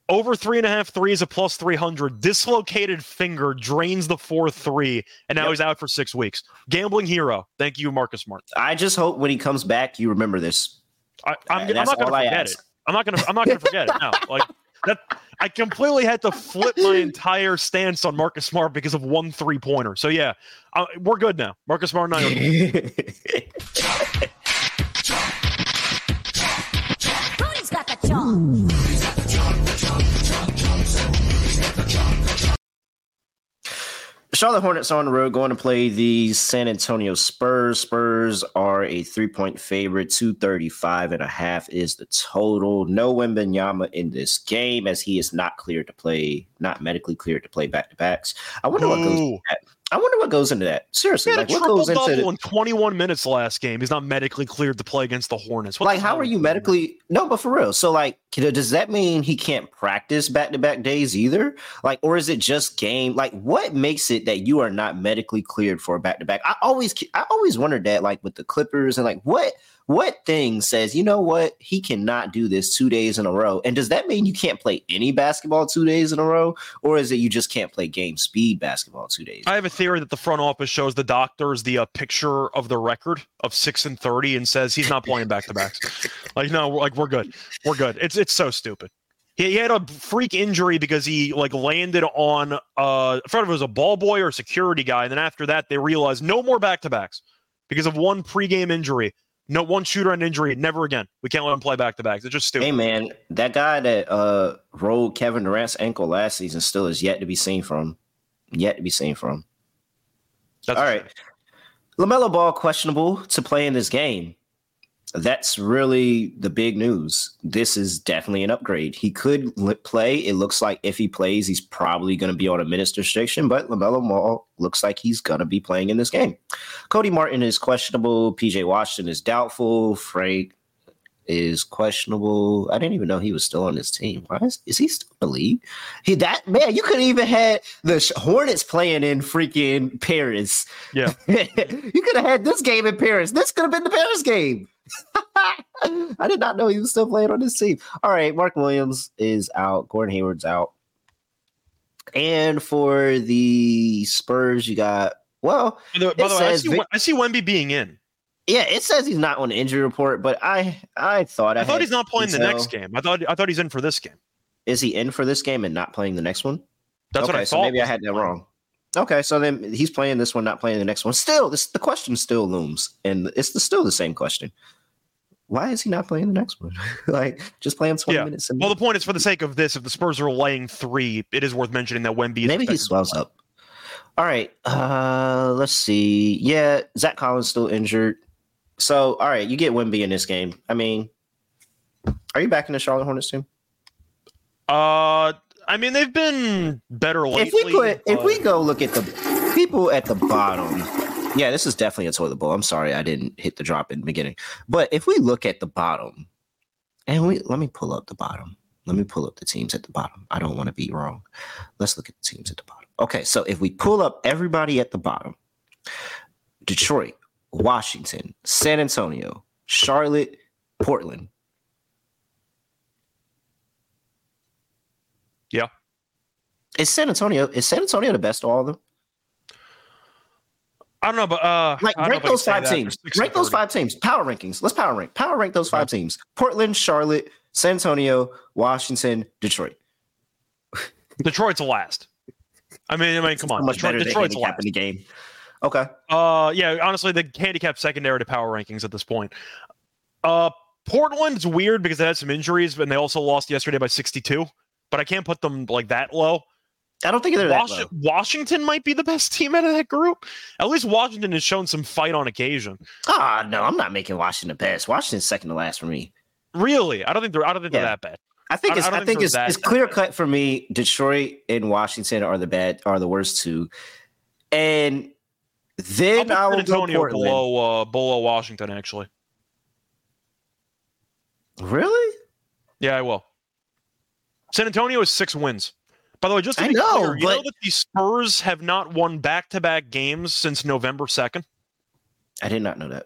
Speaker 4: over three and a half threes, a plus three hundred. Dislocated finger drains the four three, and now
Speaker 1: Yep.
Speaker 4: he's out for six weeks. Gambling hero. Thank you, Marcus Smart.
Speaker 1: I just hope when he comes back, you remember this.
Speaker 4: I, I'm,
Speaker 1: Uh,
Speaker 4: I'm not gonna forget it.
Speaker 1: Ask.
Speaker 4: I'm not going to. I'm not going to forget it. now. like that. I completely had to flip my entire stance on Marcus Smart because of one three pointer. So yeah, uh, we're good now. Marcus Smart and I
Speaker 1: Charlotte Hornets on the road going to play the San Antonio Spurs. Spurs are a three point favorite. 235 and a half is the total. No Wembanyama in this game as he is not cleared to play, not medically cleared to play back to backs. I wonder what goes. I wonder what goes into that. Seriously, like what goes into
Speaker 4: double in 21 minutes last game. He's not medically cleared to play against the Hornets. What
Speaker 1: like
Speaker 4: the
Speaker 1: how are you medically no but for real so like does that mean he can't practice back-to-back days either like or is it just game like what makes it that you are not medically cleared for a back-to-back i always i always wondered that like with the clippers and like what what thing says you know what he cannot do this two days in a row and does that mean you can't play any basketball two days in a row or is it you just can't play game speed basketball two days
Speaker 4: I have a theory that the front office shows the doctors the uh, picture of the record of six and thirty and says he's not playing back to backs. like no, we're, like we're good, we're good. It's it's so stupid. He, he had a freak injury because he like landed on uh, I forgot if it was a ball boy or a security guy, and then after that they realized no more back to backs because of one pregame injury. No one shooter and injury, never again. We can't let him play back to backs. It's just stupid.
Speaker 1: Hey man, that guy that uh rolled Kevin Durant's ankle last season still is yet to be seen from. Yet to be seen from.
Speaker 4: That's
Speaker 1: All
Speaker 4: a
Speaker 1: LaMelo Ball questionable to play in this game. That's really the big news. This is definitely an upgrade. He could play. It looks like if he plays, he's probably going to be on a minutes restriction, but LaMelo Ball looks like he's going to be playing in this game. Cody Martin is questionable. PJ Washington is doubtful. Frank is questionable. I didn't even know he was still on this team. Why is, is he still in the league? He that man, you could have even had the Hornets playing in freaking Paris.
Speaker 4: Yeah.
Speaker 1: you could have had this game in Paris. This could have been the Paris game. I did not know he was still playing on this team. All right, Mark Williams is out. Gordon Hayward's out. And for the Spurs, you got well,
Speaker 4: By the, by the way, I see,
Speaker 1: Vic-
Speaker 4: I see Wemby being in.
Speaker 1: yeah, it says he's not on the injury report, but I I thought I,
Speaker 4: I thought
Speaker 1: had
Speaker 4: he's not playing the next game. I thought I thought he's in for this game.
Speaker 1: Is he in for this game and not playing the next one?
Speaker 4: That's
Speaker 1: okay,
Speaker 4: what I
Speaker 1: so
Speaker 4: thought.
Speaker 1: maybe I had that wrong. Okay, so then he's playing this one, not playing the next one. Still, this the question still looms, and it's the, still the same question. Why is he not playing the next one? like, just playing twenty
Speaker 4: Yeah.
Speaker 1: minutes.
Speaker 4: Well, the point is, for the sake of this, if the Spurs are laying three, it is worth mentioning that Wemby. Is
Speaker 1: maybe he swells up. All right, uh, let's see. Yeah, Zach Collins still injured. So, all right, you get Wemby in this game. I mean, are you back in the Charlotte Hornets team?
Speaker 4: Uh, I mean, they've been better lately.
Speaker 1: if we put, if we go look at the people at the bottom, yeah, this is definitely a toilet bowl. I'm sorry I didn't hit the drop in the beginning, but if we look at the bottom, and we let me pull up the bottom. Let me pull up the teams at the bottom. I don't want to be wrong. Let's look at the teams at the bottom. Okay, so if we pull up everybody at the bottom, Detroit, Washington, San Antonio, Charlotte, Portland.
Speaker 4: Yeah.
Speaker 1: Is San Antonio is San Antonio the best of all of them?
Speaker 4: I don't know, but uh,
Speaker 1: Like
Speaker 4: I don't know
Speaker 1: rank
Speaker 4: if I can
Speaker 1: those five teams. Rank those five teams. Power rankings. Let's power rank. Power rank those five teams. Portland, Charlotte, San Antonio, Washington, Detroit.
Speaker 4: Detroit's last. I mean, I mean, come on,
Speaker 1: much
Speaker 4: Detroit, Detroit's last.
Speaker 1: in the game. Okay.
Speaker 4: Uh, yeah, honestly, the handicap secondary to power rankings at this point. Uh, Portland's weird because they had some injuries, and they also lost yesterday by 62. But I can't put them like that low.
Speaker 1: I don't think they're that low.
Speaker 4: Washington might be the best team out of that group. At least Washington has shown some fight on occasion.
Speaker 1: Ah, no, I'm not making Washington best. Washington's second to last for me.
Speaker 4: Really, I don't think they're. I don't think
Speaker 1: Yeah.
Speaker 4: they're that bad.
Speaker 1: I think it's
Speaker 4: I
Speaker 1: I,
Speaker 4: think
Speaker 1: think it's, it's clear cut for me. Detroit and Washington are the bad are the worst two, and then I
Speaker 4: San
Speaker 1: will go
Speaker 4: Antonio
Speaker 1: Portland.
Speaker 4: below uh, below Washington. Actually,
Speaker 1: Really?
Speaker 4: yeah, I will. San Antonio is six wins. By the way, just to
Speaker 1: I
Speaker 4: be
Speaker 1: know,
Speaker 4: clear, you know that the Spurs have not won back-to-back games since November second.
Speaker 1: I did not know that.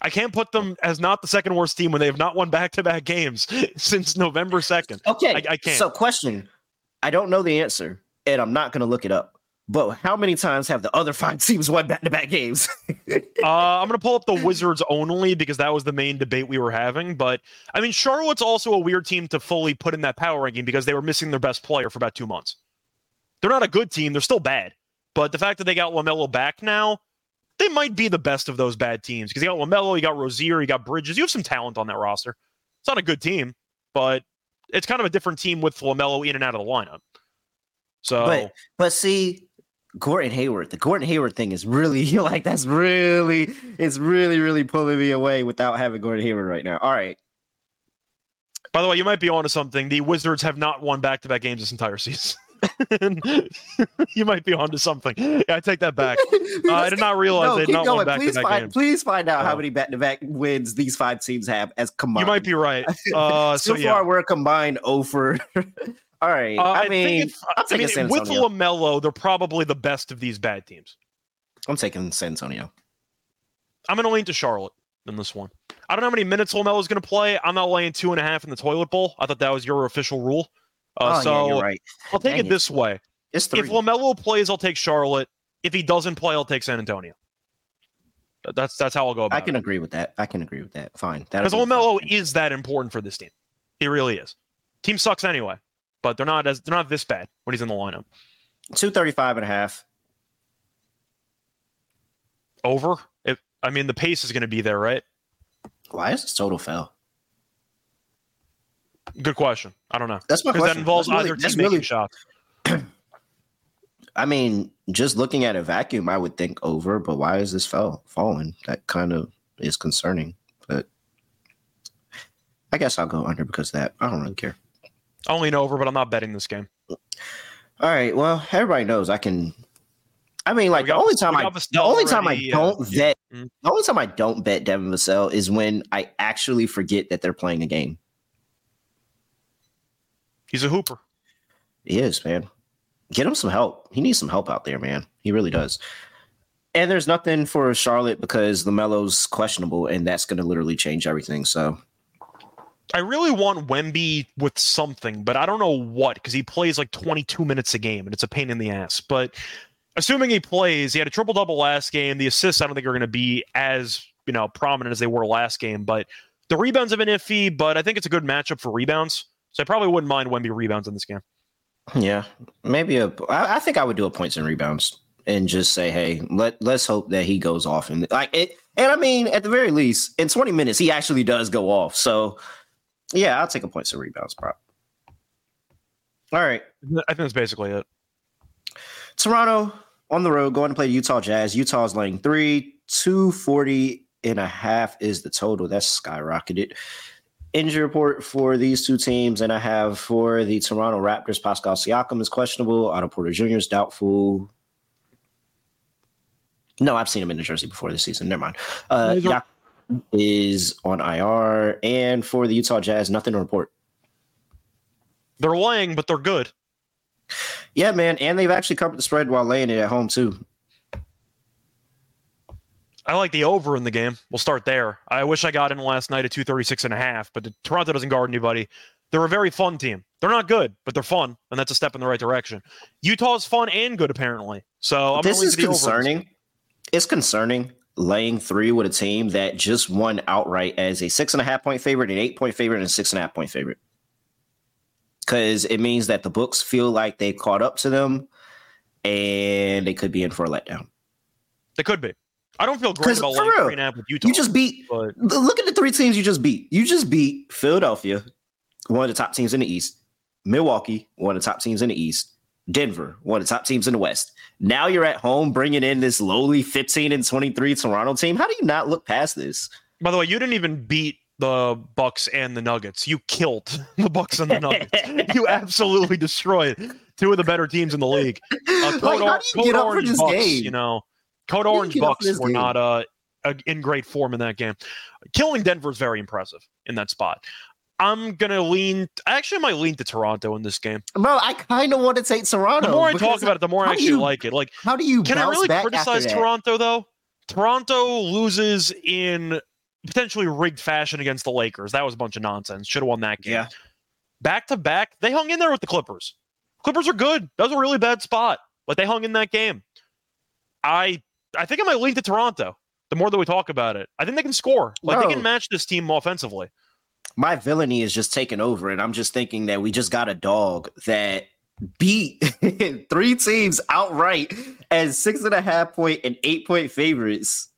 Speaker 4: I can't put them as not the second worst team when they have not won back-to-back games since November second.
Speaker 1: Okay,
Speaker 4: I- I can't.
Speaker 1: So, question: I don't know the answer, and I'm not going to look it up. But how many times have the other five teams won back-to-back games?
Speaker 4: Uh, I'm going to pull up the Wizards only because that was the main debate we were having. But I mean, Charlotte's also a weird team to fully put in that power ranking because they were missing their best player for about two months. They're not a good team. They're still bad. But the fact that they got LaMelo back now, they might be the best of those bad teams because you got LaMelo, you got Rozier, you got Bridges. You have some talent on that roster. It's not a good team, but it's kind of a different team with LaMelo in and out of the lineup. So
Speaker 1: But but see, Gordon Hayward, the Gordon Hayward thing is really like that's really it's really really pulling me away without having Gordon Hayward right now. All right,
Speaker 4: By the way, you might be onto something. The Wizards have not won back-to-back games this entire season. you might be onto something. Yeah, I take that back. Uh, I did not realize
Speaker 1: No,
Speaker 4: they
Speaker 1: keep
Speaker 4: not
Speaker 1: going.
Speaker 4: won
Speaker 1: Please
Speaker 4: back-to-back
Speaker 1: find
Speaker 4: games.
Speaker 1: please find out how
Speaker 4: Oh.
Speaker 1: many back-to-back wins these five teams have as combined.
Speaker 4: You might be right. Uh,
Speaker 1: so
Speaker 4: so
Speaker 1: far,
Speaker 4: yeah.
Speaker 1: we're combined over. All right.
Speaker 4: Uh,
Speaker 1: I,
Speaker 4: think
Speaker 1: mean,
Speaker 4: I mean, with. LaMelo, they're probably the best of these bad teams.
Speaker 1: I'm taking San Antonio.
Speaker 4: I'm going to lean to Charlotte in this one. I don't know how many minutes LaMelo's going to play. I'm not laying two and a half in the toilet bowl. I thought that was your official rule. Uh,
Speaker 1: oh,
Speaker 4: so
Speaker 1: yeah, you're right.
Speaker 4: I'll take
Speaker 1: Dang
Speaker 4: it
Speaker 1: it.
Speaker 4: this way.
Speaker 1: It's three.
Speaker 4: If LaMelo plays, I'll take Charlotte. If he doesn't play, I'll take San Antonio. That's that's how I'll go about it.
Speaker 1: I
Speaker 4: it.
Speaker 1: can agree with that. I can agree with that. Fine.
Speaker 4: Because
Speaker 1: be
Speaker 4: LaMelo is that important for this team. He really is. Team sucks anyway, but they're not as they're not this bad when he's in the lineup.
Speaker 1: 235 and a half.
Speaker 4: Over. If I mean the pace is going to be there, right?
Speaker 1: Why is this total fell?
Speaker 4: Good question. I don't know
Speaker 1: That's my
Speaker 4: because that involves
Speaker 1: That's really-
Speaker 4: either team making
Speaker 1: really-
Speaker 4: shots.
Speaker 1: I mean, just looking at a vacuum, I would think over, but why is this fell falling? That kind of is concerning. But I guess I'll go under because of that. I don't really care.
Speaker 4: I only know over, but I'm not betting this game.
Speaker 1: All right. Well, everybody knows I can. I mean, like the only time I the only time I
Speaker 4: already, uh,
Speaker 1: don't
Speaker 4: yeah.
Speaker 1: bet
Speaker 4: Mhm.
Speaker 1: the only time I don't bet Devin Vassell is when I actually forget that they're playing a game.
Speaker 4: He's a hooper.
Speaker 1: He is, man. Get him some help. He needs some help out there, man. He really does. And there's nothing for Charlotte because the LaMelo's questionable, and that's going to literally change everything. So
Speaker 4: I really want Wemby with something, but I don't know what because he plays like 22 minutes a game and it's a pain in the ass. But assuming he plays, he had a triple double last game. The assists, I don't think are going to be as you know prominent as they were last game. But the rebounds have been iffy, but I think it's a good matchup for rebounds. So I probably wouldn't mind Wemby rebounds in this game.
Speaker 1: yeah, maybe a. I, I think I would do a points and rebounds and just say, hey, let let's hope that he goes off and like it. And I mean, at the very least, in 20 minutes, he actually does go off. So yeah, I'll take a points and rebounds prop. All right.
Speaker 4: I think that's basically it.
Speaker 1: Toronto on the road going to play Utah Jazz. Utah's laying three, 240 and a half is the total. That's skyrocketed. Injury report for these two teams, and I have for the Toronto Raptors, Pascal Siakam is questionable. Otto Porter Jr. is doubtful. No, I've seen him in the jersey before this season. Never mind. Uh, Yak- is on IR, and for the Utah Jazz, nothing to report.
Speaker 4: They're laying, but they're good.
Speaker 1: Yeah, man, and they've actually covered the spread while laying it at home too.
Speaker 4: I like the over in the game. We'll start there. I wish I got in last night at 236 and a half, but the, Toronto doesn't guard anybody. They're a very fun team. They're not good, but they're fun, and that's a step in the right direction. Utah's fun and good apparently. So I'm
Speaker 1: this is concerning. it's concerning laying three with a team that just won outright as a six and a half point favorite, an eight point favorite, and a six and a half point favorite. Because it means that the books feel like they caught up to them and they could be in for a letdown.
Speaker 4: They could be. I don't feel great about laying
Speaker 1: real,
Speaker 4: three and a half with Utah.
Speaker 1: You just beat,
Speaker 4: but
Speaker 1: look at the three teams you just beat. You just beat Philadelphia, one of the top teams in the East, Milwaukee, one of the top teams in the East, Denver, one of the top teams in the West. Now you're at home bringing in this lowly 15 and 23 Toronto team. How do you not look past this?
Speaker 4: by the way, you didn't even beat the Bucks and the Nuggets. You killed the Bucks and the Nuggets. you absolutely destroyed two of the better teams in the league. Uh, Code,
Speaker 1: Like, how do you
Speaker 4: Code
Speaker 1: get up for
Speaker 4: Orange
Speaker 1: this
Speaker 4: Bucks,
Speaker 1: game?
Speaker 4: you know, Code Orange
Speaker 1: get up for
Speaker 4: Bucks were
Speaker 1: game?
Speaker 4: not uh, in great form in that game. Killing Denver is very impressive in that spot. I'm gonna lean. I actually might lean to Toronto in this game.
Speaker 1: Bro, I kind of want to take Toronto.
Speaker 4: The more I talk about it, the more I actually
Speaker 1: you-
Speaker 4: like it. Like,
Speaker 1: How do you
Speaker 4: can I really
Speaker 1: back
Speaker 4: criticize? Toronto though? Toronto loses in potentially rigged fashion against the Lakers. That was a bunch of nonsense. Should have won that game.
Speaker 1: Yeah.
Speaker 4: Back to back, they hung in there with the Clippers. Clippers are good. That was a really bad spot, but they hung in that game. I I think I might lean to Toronto. The more that we talk about it, I think they can score. Like they can match this team offensively.
Speaker 1: My villainy is just taking over, and I'm just thinking that we just got a dog that beat three teams outright as six and a half point and eight point favorites,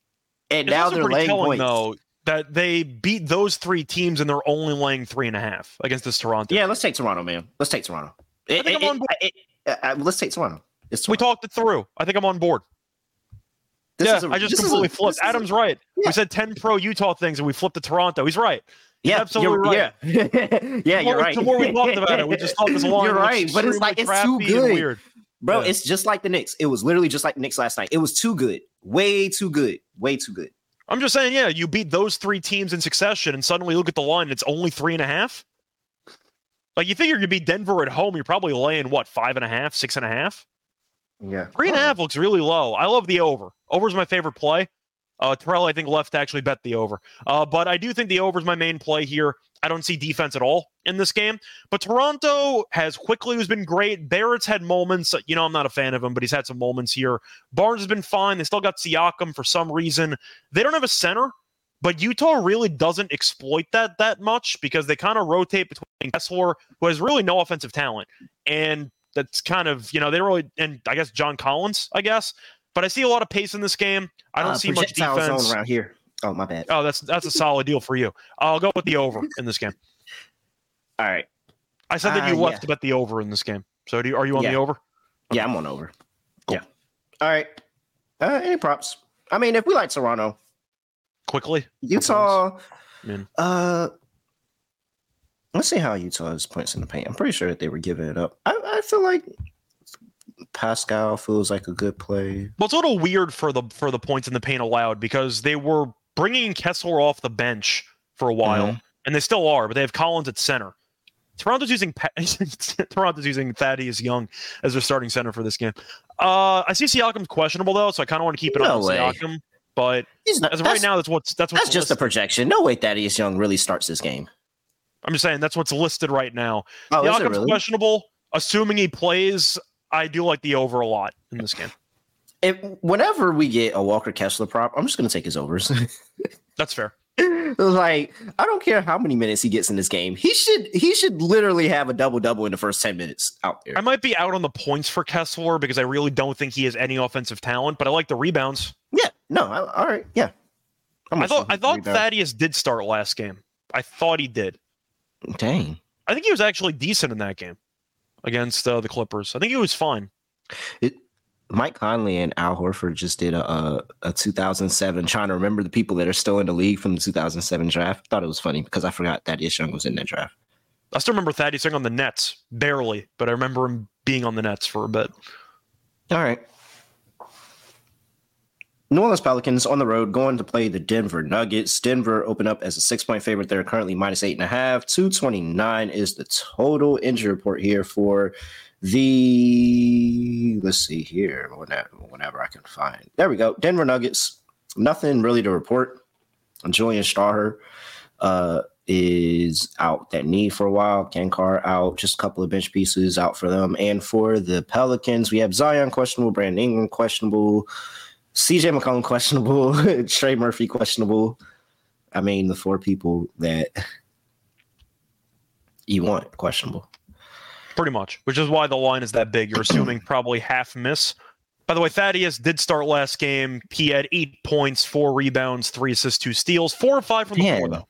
Speaker 1: and now they're laying
Speaker 4: telling,
Speaker 1: points.
Speaker 4: though, that they beat those three teams and they're only laying three and a half against this Toronto.
Speaker 1: Yeah, let's take Toronto, man. Let's take Toronto.
Speaker 4: I think I'm on board.
Speaker 1: it- uh, let's take Toronto. It's
Speaker 4: We talked it through. I think I'm on board.
Speaker 1: This
Speaker 4: yeah,
Speaker 1: is a-
Speaker 4: I just
Speaker 1: is a-
Speaker 4: completely flipped.
Speaker 1: is a-
Speaker 4: Adam's right.
Speaker 1: Yeah.
Speaker 4: We said 10 pro Utah things and we flipped to Toronto. He's right.
Speaker 1: Yeah,
Speaker 4: absolutely
Speaker 1: you're, Yeah, yeah, you're right.
Speaker 4: The more we talked about it, we just thought this line
Speaker 1: You're right, but it's like it's too good.
Speaker 4: Weird.
Speaker 1: Bro,
Speaker 4: Yeah.
Speaker 1: it's just like the Knicks. It was literally just like the Knicks last night. It was too good. Way too good. Way too good.
Speaker 4: I'm just saying, yeah, you beat those three teams in succession and suddenly look at the line and it's only three and a half. Like you figure you beat Denver at home, you're probably laying what, five and a half, six and a half?
Speaker 1: Yeah.
Speaker 4: Three and a uh-huh. half looks really low. I love the over. Over's my favorite play. Uh, Terrell, I think, left to actually bet the over. Uh, but I do think the over is my main play here. I don't see defense at all in this game. But Toronto has Quickley who's been great. Barrett's had moments. You know, I'm not a fan of him, but he's had some moments here. Barnes has been fine. They still got Siakam for some reason. They don't have a center, but Utah really doesn't exploit that that much because they kind of rotate between Kessler, who has really no offensive talent, and that's kind of you know they really and I guess John Collins, I guess. But I see a lot of pace in this game. I don't
Speaker 1: Uh,
Speaker 4: see much defense.
Speaker 1: around here. Oh, my bad.
Speaker 4: Oh, that's that's a solid deal for you. I'll go with the over in this game.
Speaker 1: All right.
Speaker 4: I said that
Speaker 1: Uh,
Speaker 4: you left
Speaker 1: yeah.
Speaker 4: to bet the over in this game. So do you, are you on
Speaker 1: Yeah.
Speaker 4: the over?
Speaker 1: Yeah, I'm on over.
Speaker 4: Cool.
Speaker 1: Yeah. All right. Uh, any props? I mean, if we like Toronto,
Speaker 4: Quickley.
Speaker 1: Utah.
Speaker 4: I mean-
Speaker 1: Uh, let's see how Utah's points in the paint. I'm pretty sure that they were giving it up. I, I feel like Pascal feels like a good play.
Speaker 4: Well, it's a little weird for the for the points in the paint allowed because they were bringing Kessler off the bench for a while,
Speaker 1: Mhm.
Speaker 4: and they still are, but they have Collins at center. Toronto's using Toronto's using Thaddeus Young as their starting center for this game. Uh, I see Siakam's questionable though, so I kind of want to keep it
Speaker 1: No
Speaker 4: on
Speaker 1: way.
Speaker 4: Siakam. But
Speaker 1: He's not.
Speaker 4: as of right now, that's what's that's what's
Speaker 1: that's just a projection. No way Thaddeus Young really starts this game.
Speaker 4: I'm just saying that's what's listed right now.
Speaker 1: Oh,
Speaker 4: Siakam's
Speaker 1: really?
Speaker 4: questionable. Assuming he plays, I do like the over a lot in this game.
Speaker 1: If, whenever we get a Walker Kessler prop, I'm just going to take his overs.
Speaker 4: That's fair.
Speaker 1: like I don't care how many minutes he gets in this game. He should he should literally have a double double in the first ten minutes out there.
Speaker 4: I might be out on the points for Kessler because I really don't think he has any offensive talent, but I like the rebounds.
Speaker 1: yeah, no, I, all right, yeah.
Speaker 4: I thought. I thought
Speaker 1: Rebound.
Speaker 4: Thaddeus did start last game. I thought he did.
Speaker 1: Dang,
Speaker 4: I think he was actually decent in that game against uh, the Clippers. I think he was fine.
Speaker 1: It Mike Conley and Al Horford just did a, a a 2007 trying to remember the people that are still in the league from the 2007 draft. Thought it was funny because I forgot that Young was in that draft.
Speaker 4: I still remember Thaddeus being on the Nets, barely, but I remember him being on the Nets for a bit.
Speaker 1: All right. New Orleans Pelicans on the road going to play the Denver Nuggets. Denver open up as a six point favorite. They're currently minus eight and a half. 229 is the total injury report here for the, let's see here, whenever, I can find. There we go. Denver Nuggets. Nothing really to report. Julian Strawther uh, is out that knee for a while. Cancar out. Just a couple of bench pieces out for them. And for the Pelicans, we have Zion questionable, Brandon Ingram questionable. CJ McCollum questionable, Trey Murphy questionable. I mean, the four people that you want questionable.
Speaker 4: Pretty much, which is why the line is that big. You're assuming probably half miss. By the way, Thaddeus did start last game. He had eight points, four rebounds, three assists, two steals, four or five from the
Speaker 1: Man,
Speaker 4: floor, though.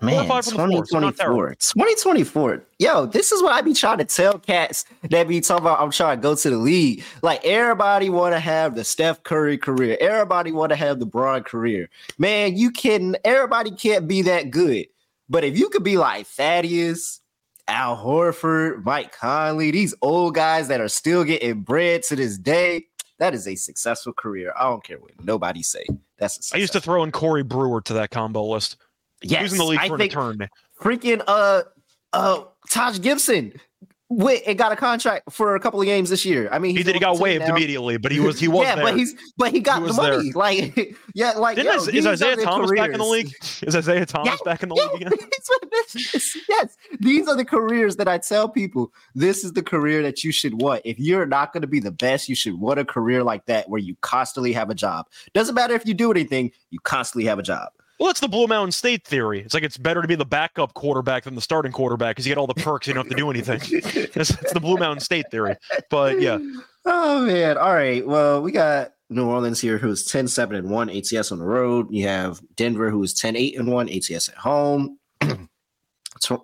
Speaker 1: Man,
Speaker 4: five from the floor, so not
Speaker 1: 2024. 2024. Yo, this is what I be trying to tell cats that be talking about I'm trying to go to the league. Like everybody want to have the Steph Curry career. Everybody want to have the Bron career. Man, you kidding? Everybody can't be that good. But if you could be like Thaddeus, Al Horford, Mike Conley, these old guys that are still getting bread to this day, that is a successful career. I don't care what nobody say. That's
Speaker 4: I used to throw in Corey Brewer to that combo list.
Speaker 1: Yes,
Speaker 4: was in the league
Speaker 1: I
Speaker 4: for
Speaker 1: think,
Speaker 4: an turn.
Speaker 1: freaking uh uh Taj Gibson went and got a contract for a couple of games this year. I mean,
Speaker 4: He did. He got waived
Speaker 1: now.
Speaker 4: immediately, but he was he was
Speaker 1: yeah,
Speaker 4: there.
Speaker 1: but he's but he got
Speaker 4: He
Speaker 1: the money. Like yeah, like yo,
Speaker 4: Is- is Isaiah Thomas back in the league? Is Isaiah Thomas
Speaker 1: Yeah,
Speaker 4: back in the
Speaker 1: Yeah,
Speaker 4: league again?
Speaker 1: it's what this is. yes, these are the careers that I tell people. This is the career that you should want. If you're not going to be the best, you should want a career like that where you constantly have a job. Doesn't matter if you do anything, you constantly have a job.
Speaker 4: Well, it's the Blue Mountain State theory. It's like it's better to be the backup quarterback than the starting quarterback because you get all the perks. You don't have to do anything. it's, it's the Blue Mountain State theory. But yeah,
Speaker 1: Oh man. All right. Well, we got New Orleans here who's 10 7 and 1 ATS on the road. You have Denver who's 10 8 and 1 ATS at home.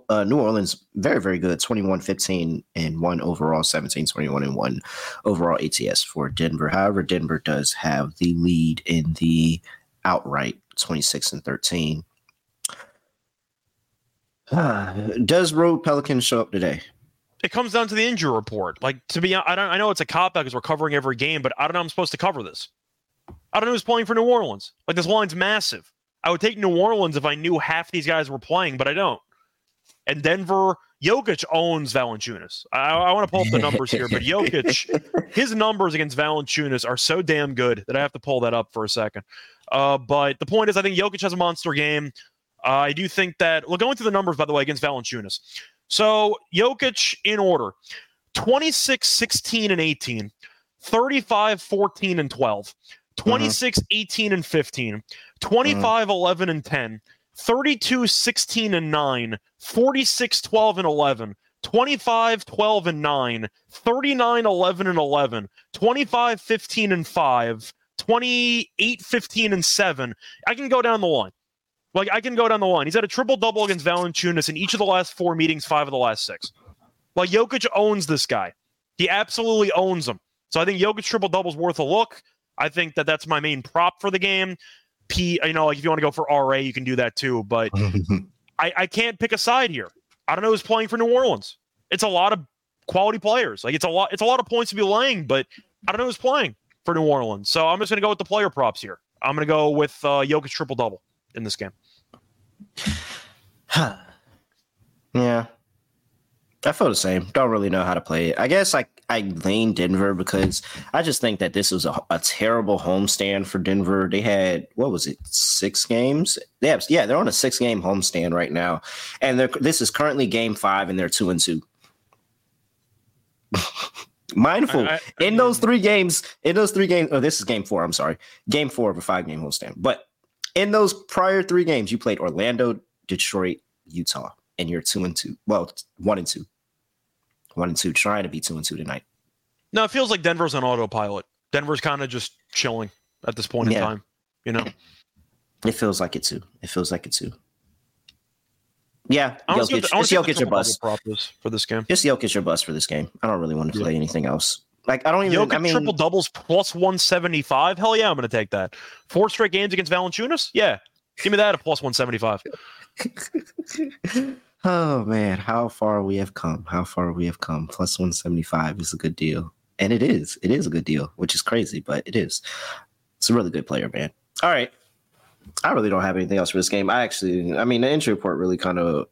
Speaker 1: Uh, New Orleans very very good 21 15 and 1 overall 17 21 and 1 overall ATS for Denver. However, Denver does have the lead in the outright 26 and 13. does Road Pelicans show up today?
Speaker 4: it comes down to the injury report. Like to be, I don't. I know it's a cop out because we're covering every game, but I don't know. I'm supposed to cover this. I don't know who's playing for New Orleans. Like this line's massive. I would take New Orleans if I knew half these guys were playing, but I don't. And Denver, Jokic owns Valanciunas. I, I want to pull up the numbers here, but Jokic, his numbers against Valanciunas are so damn good that I have to pull that up for a second. Uh, but the point is, I think Jokic has a monster game. Uh, I do think that. Well, going through the numbers, by the way, against Valanciunas. So Jokic in order 26, 16, and 18, 35, 14, and 12, 26, 18, and 15, 25, 11, and 10, 32, 16, and 9, 46, 12, and 11. 25, 12, and 9, 39, 11, and 11, 25, 15, and 5, 28, 15, and 7. I can go down the line. Like I can go down the line. He's had a triple double against Valanciunas in each of the last four meetings, five of the last six. Like Jokic owns this guy. He absolutely owns him. So I think Jokic triple double's worth a look. I think that that's my main prop for the game. P, you know, like if you want to go for RA, you can do that too. But I, I can't pick a side here. I don't know who's playing for New Orleans. It's a lot of quality players. Like it's a lot. It's a lot of points to be laying, but I don't know who's playing for New Orleans. So I'm just going to go with the player props here. I'm going to go with uh, Jokic triple double in this game. Huh.
Speaker 1: Yeah. I feel the same. Don't really know how to play it. I guess I I lean Denver because I just think that this was a, a terrible homestand for Denver. They had what was it, six games? They have, yeah, they're on a six game homestand right now, and this is currently game five, and they're two and two. Mindful
Speaker 4: I- I
Speaker 1: in those three games, in those three games. Oh, this is game four. I'm sorry, game four of a five game homestand. But in those prior three games, you played Orlando, Detroit, Utah, and you're two and two. Well, one and two one and two, trying to be two and two tonight.
Speaker 4: No, it feels like Denver's on autopilot. Denver's kind of just chilling at this point in time. You know,
Speaker 1: It feels like it too. It feels like it too. Yeah,
Speaker 4: I want to
Speaker 1: Jokic, just Jokic your
Speaker 4: triple
Speaker 1: bust.
Speaker 4: double prop is for this game.
Speaker 1: Just Jokic your bust for this game. I don't really want to
Speaker 4: Yeah.
Speaker 1: play anything else. Like I don't even.
Speaker 4: Jokic
Speaker 1: I mean,
Speaker 4: triple doubles plus one seventy five. Hell yeah, I'm going to take that. Four straight games against Valanciunas. Yeah, give me that at plus one seventy five.
Speaker 1: oh man, how far we have come. How far we have come. Plus one seventy five is a good deal, and it is. It is a good deal, which is crazy, but it is. It's a really good player, man. All right. I really don't have anything else for this game. I actually, I mean, the injury report really kind of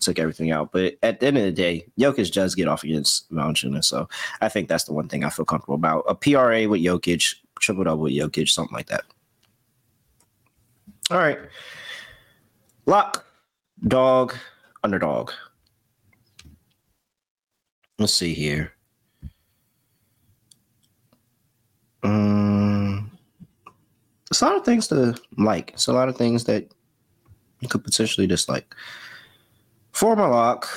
Speaker 1: took everything out. But at the end of the day, Jokic does get off against Valanciunas, so I think that's the one thing I feel comfortable about. A PRA with Jokic, triple double with Jokic, something like that. All right, lock, dog, underdog. Let's see here. Um, It's a lot of things to like. It's a lot of things that you could potentially dislike. For my lock,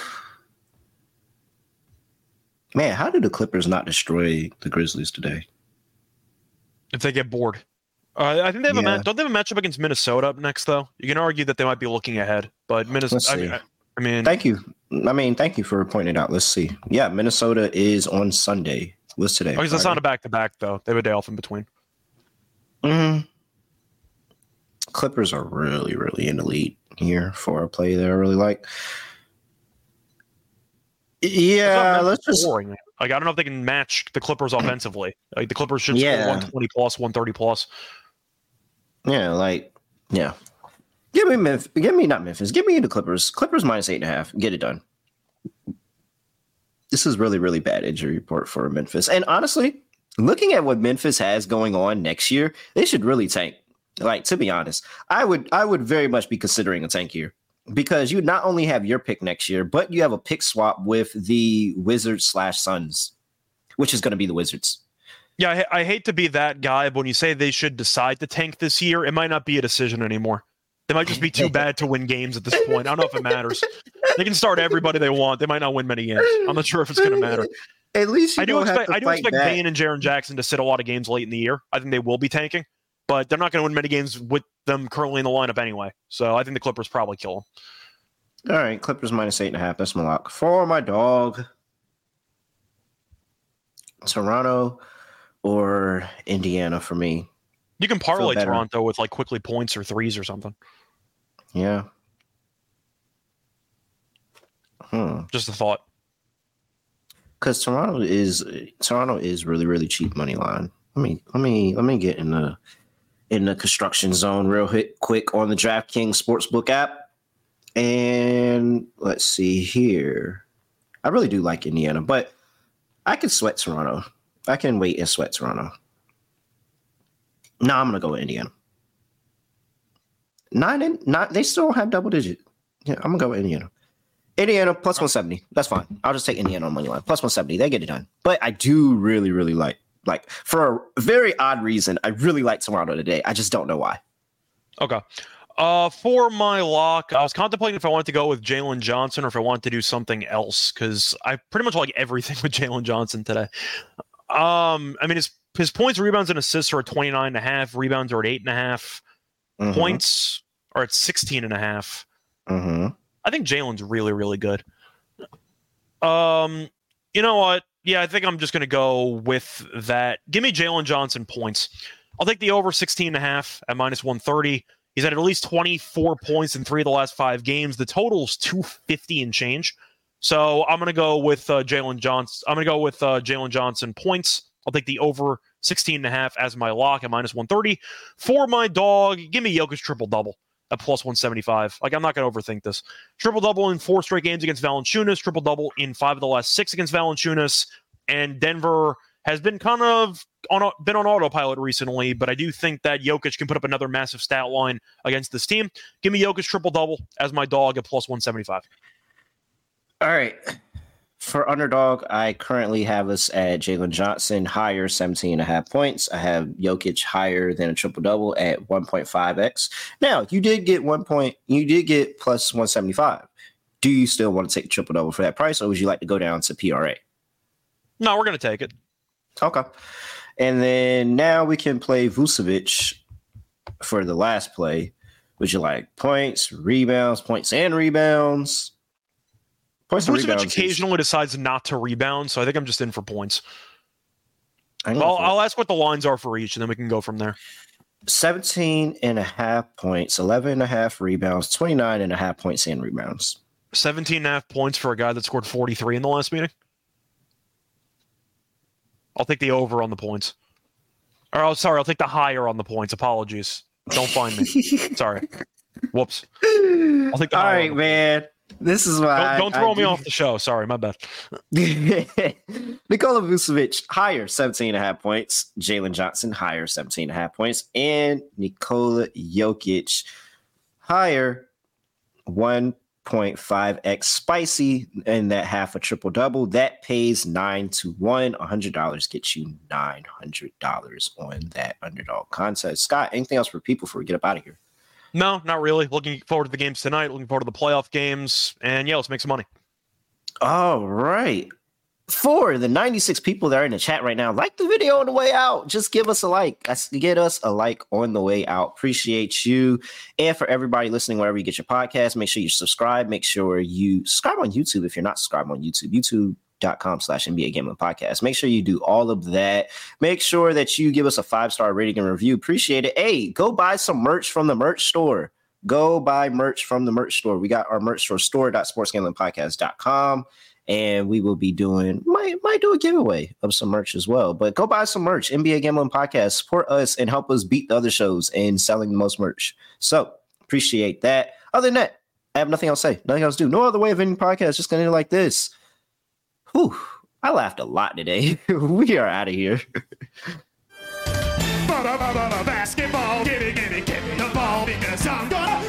Speaker 1: man, how did the Clippers not destroy the Grizzlies today?
Speaker 4: If they get bored. Uh, I think they have a
Speaker 1: Yeah.
Speaker 4: match. Don't they have a matchup against Minnesota up next, though? You can argue that they might be looking ahead, but Minnesota. I mean. I, I mean
Speaker 1: Thank you. I mean, thank you for pointing it out. Let's see. Yeah, Minnesota is on Sunday. What's today?
Speaker 4: Oh, because it's not a back to back, though. They have a day off in between.
Speaker 1: hmm Clippers are really, really in the lead here for a play that I really like. Yeah, let's just
Speaker 4: boring. Like I don't know if they can match the Clippers offensively. Like the Clippers should
Speaker 1: Yeah.
Speaker 4: score 120 plus, 130 plus.
Speaker 1: yeah, like yeah. Give me Memphis. Give me not Memphis. Give me the Clippers. Clippers minus eight and a half. Get it done. This is really, really bad injury report for Memphis. And honestly, looking at what Memphis has going on next year, they should really tank. Like to be honest, I would I would very much be considering a tank here because you not only have your pick next year, but you have a pick swap with the Wizards slash Suns, which is going to be the Wizards.
Speaker 4: Yeah, I, I hate to be that guy, but when you say they should decide to tank this year, it might not be a decision anymore. They might just be too bad to win games at this point. I don't know if it matters. They can start everybody they want. They might not win many games. I'm not sure if it's going to matter.
Speaker 1: At least you
Speaker 4: I do
Speaker 1: don't have
Speaker 4: expect
Speaker 1: to
Speaker 4: I do expect. Bane and Jaren Jackson to sit a lot of games late in the year. I think they will be tanking, but they're not going to win many games with them currently in the lineup anyway. So I think the Clippers probably kill them.
Speaker 1: All right, Clippers minus eight and a half. That's my lock. For my dog, Toronto or Indiana for me.
Speaker 4: You can parlay. Toronto with like Quickley points or threes or something.
Speaker 1: Yeah. Hmm.
Speaker 4: Just a thought.
Speaker 1: Because Toronto is Toronto is really really cheap money line. Let me let me let me get in the in the construction zone real quick on the DraftKings Sportsbook app, and let's see here. I really do like Indiana, but I can sweat Toronto. I can wait and sweat Toronto. No, I'm gonna go with Indiana. Nine and nine. They still have double digit. Yeah, I'm gonna go with Indiana. Indiana plus 170. That's fine. I'll just take Indiana on money line. Plus 170. They get it done. But I do really, really like, like for a very odd reason, I really like Toronto today. I just don't know why.
Speaker 4: Okay. Uh, for my lock, I was contemplating if I wanted to go with Jalen Johnson or if I wanted to do something else because I pretty much like everything with Jalen Johnson today. Um, I mean his his points, rebounds, and assists are at 29 and a half. Rebounds are at eight and a half.
Speaker 1: Mhm,
Speaker 4: Points are at 16 and a half.
Speaker 1: mhm.
Speaker 4: I think Jalen's really, really good. Um, you know what? Yeah, I think I'm just gonna go with that. Give me Jalen Johnson points. I'll take the over 16 and a half at minus 130. He's had at least 24 points in three of the last five games. The total's 250 and change. So I'm gonna go with uh, Jalen Johnson. I'm gonna go with uh, Jalen Johnson points. I'll take the over 16 and a half as my lock at minus 130. For my dog, give me Jokic triple double at plus 175. Like I'm not gonna overthink this. Triple double in four straight games against Valanciunas. Triple double in five of the last six against Valanciunas. And Denver has been kind of on been on autopilot recently, but I do think that Jokic can put up another massive stat line against this team. Give me Jokic triple double as my dog at plus 175.
Speaker 1: All right. For underdog, I currently have us at Jalen Johnson higher 17 and a half points. I have Jokic higher than a triple double at 1.5x. Now, you did get one point, you did get plus 175. Do you still want to take triple double for that price, or would you like to go down to PRA?
Speaker 4: No, we're gonna take it.
Speaker 1: Okay. And then now we can play Vucevic for the last play. Would you like points, rebounds, points and rebounds? Points
Speaker 4: Vucevic
Speaker 1: rebounds.
Speaker 4: occasionally decides not to rebound, so I think I'm just in for points. Well, I'll, ask what the lines are for each, and then we can go from there.
Speaker 1: 17 and a half points, 11 and a half rebounds, 29 and a half points and rebounds.
Speaker 4: 17 and a half points for a guy that scored 43 in the last meeting. I'll take the over on the points. Or, oh, sorry, I'll take the higher on the points. Apologies. Don't find me. sorry. Whoops. I'll take the
Speaker 1: All right, man. This is
Speaker 4: Don't,
Speaker 1: why.
Speaker 4: don't throw
Speaker 1: I
Speaker 4: me off the show. Sorry, my bad.
Speaker 1: Nikola Vucevic, higher 17 and a half points. Jalen Johnson, higher 17 and a half points. And Nikola Jokic, higher 1.5x spicy and that half a triple double. That pays nine to one. $100 gets you $900 on that underdog contest. Scott, anything else for people before we get up out of here?
Speaker 4: No, not really. Looking forward to the games tonight. Looking forward to the playoff games. And yeah, let's make some money.
Speaker 1: All right for the 96 people that are in the chat right now, like the video on the way out. Just give us a like. Get us a like on the way out. Appreciate you. And for everybody listening, wherever you get your podcast, make sure you subscribe. Make sure you subscribe on YouTube if you're not subscribed on YouTube. YouTube. YouTube.com slash NBA Gambling Podcast. Make sure you do all of that. Make sure that you give us a five star rating and review. Appreciate it. Hey, go buy some merch from the merch store. Go buy merch from the merch store. We got our merch store, store.sportsgamblingpodcast.com and we will be doing might might do a giveaway of some merch as well. But go buy some merch. NBA Gambling Podcast support us and help us beat the other shows in selling the most merch. So appreciate that. Other than that, I have nothing else to say. Nothing else to do. No other way of ending podcast. Just gonna end like this. Whew. I laughed a lot today. we are out of here.
Speaker 5: Basketball, give me, give me, give me the ball because I'm gonna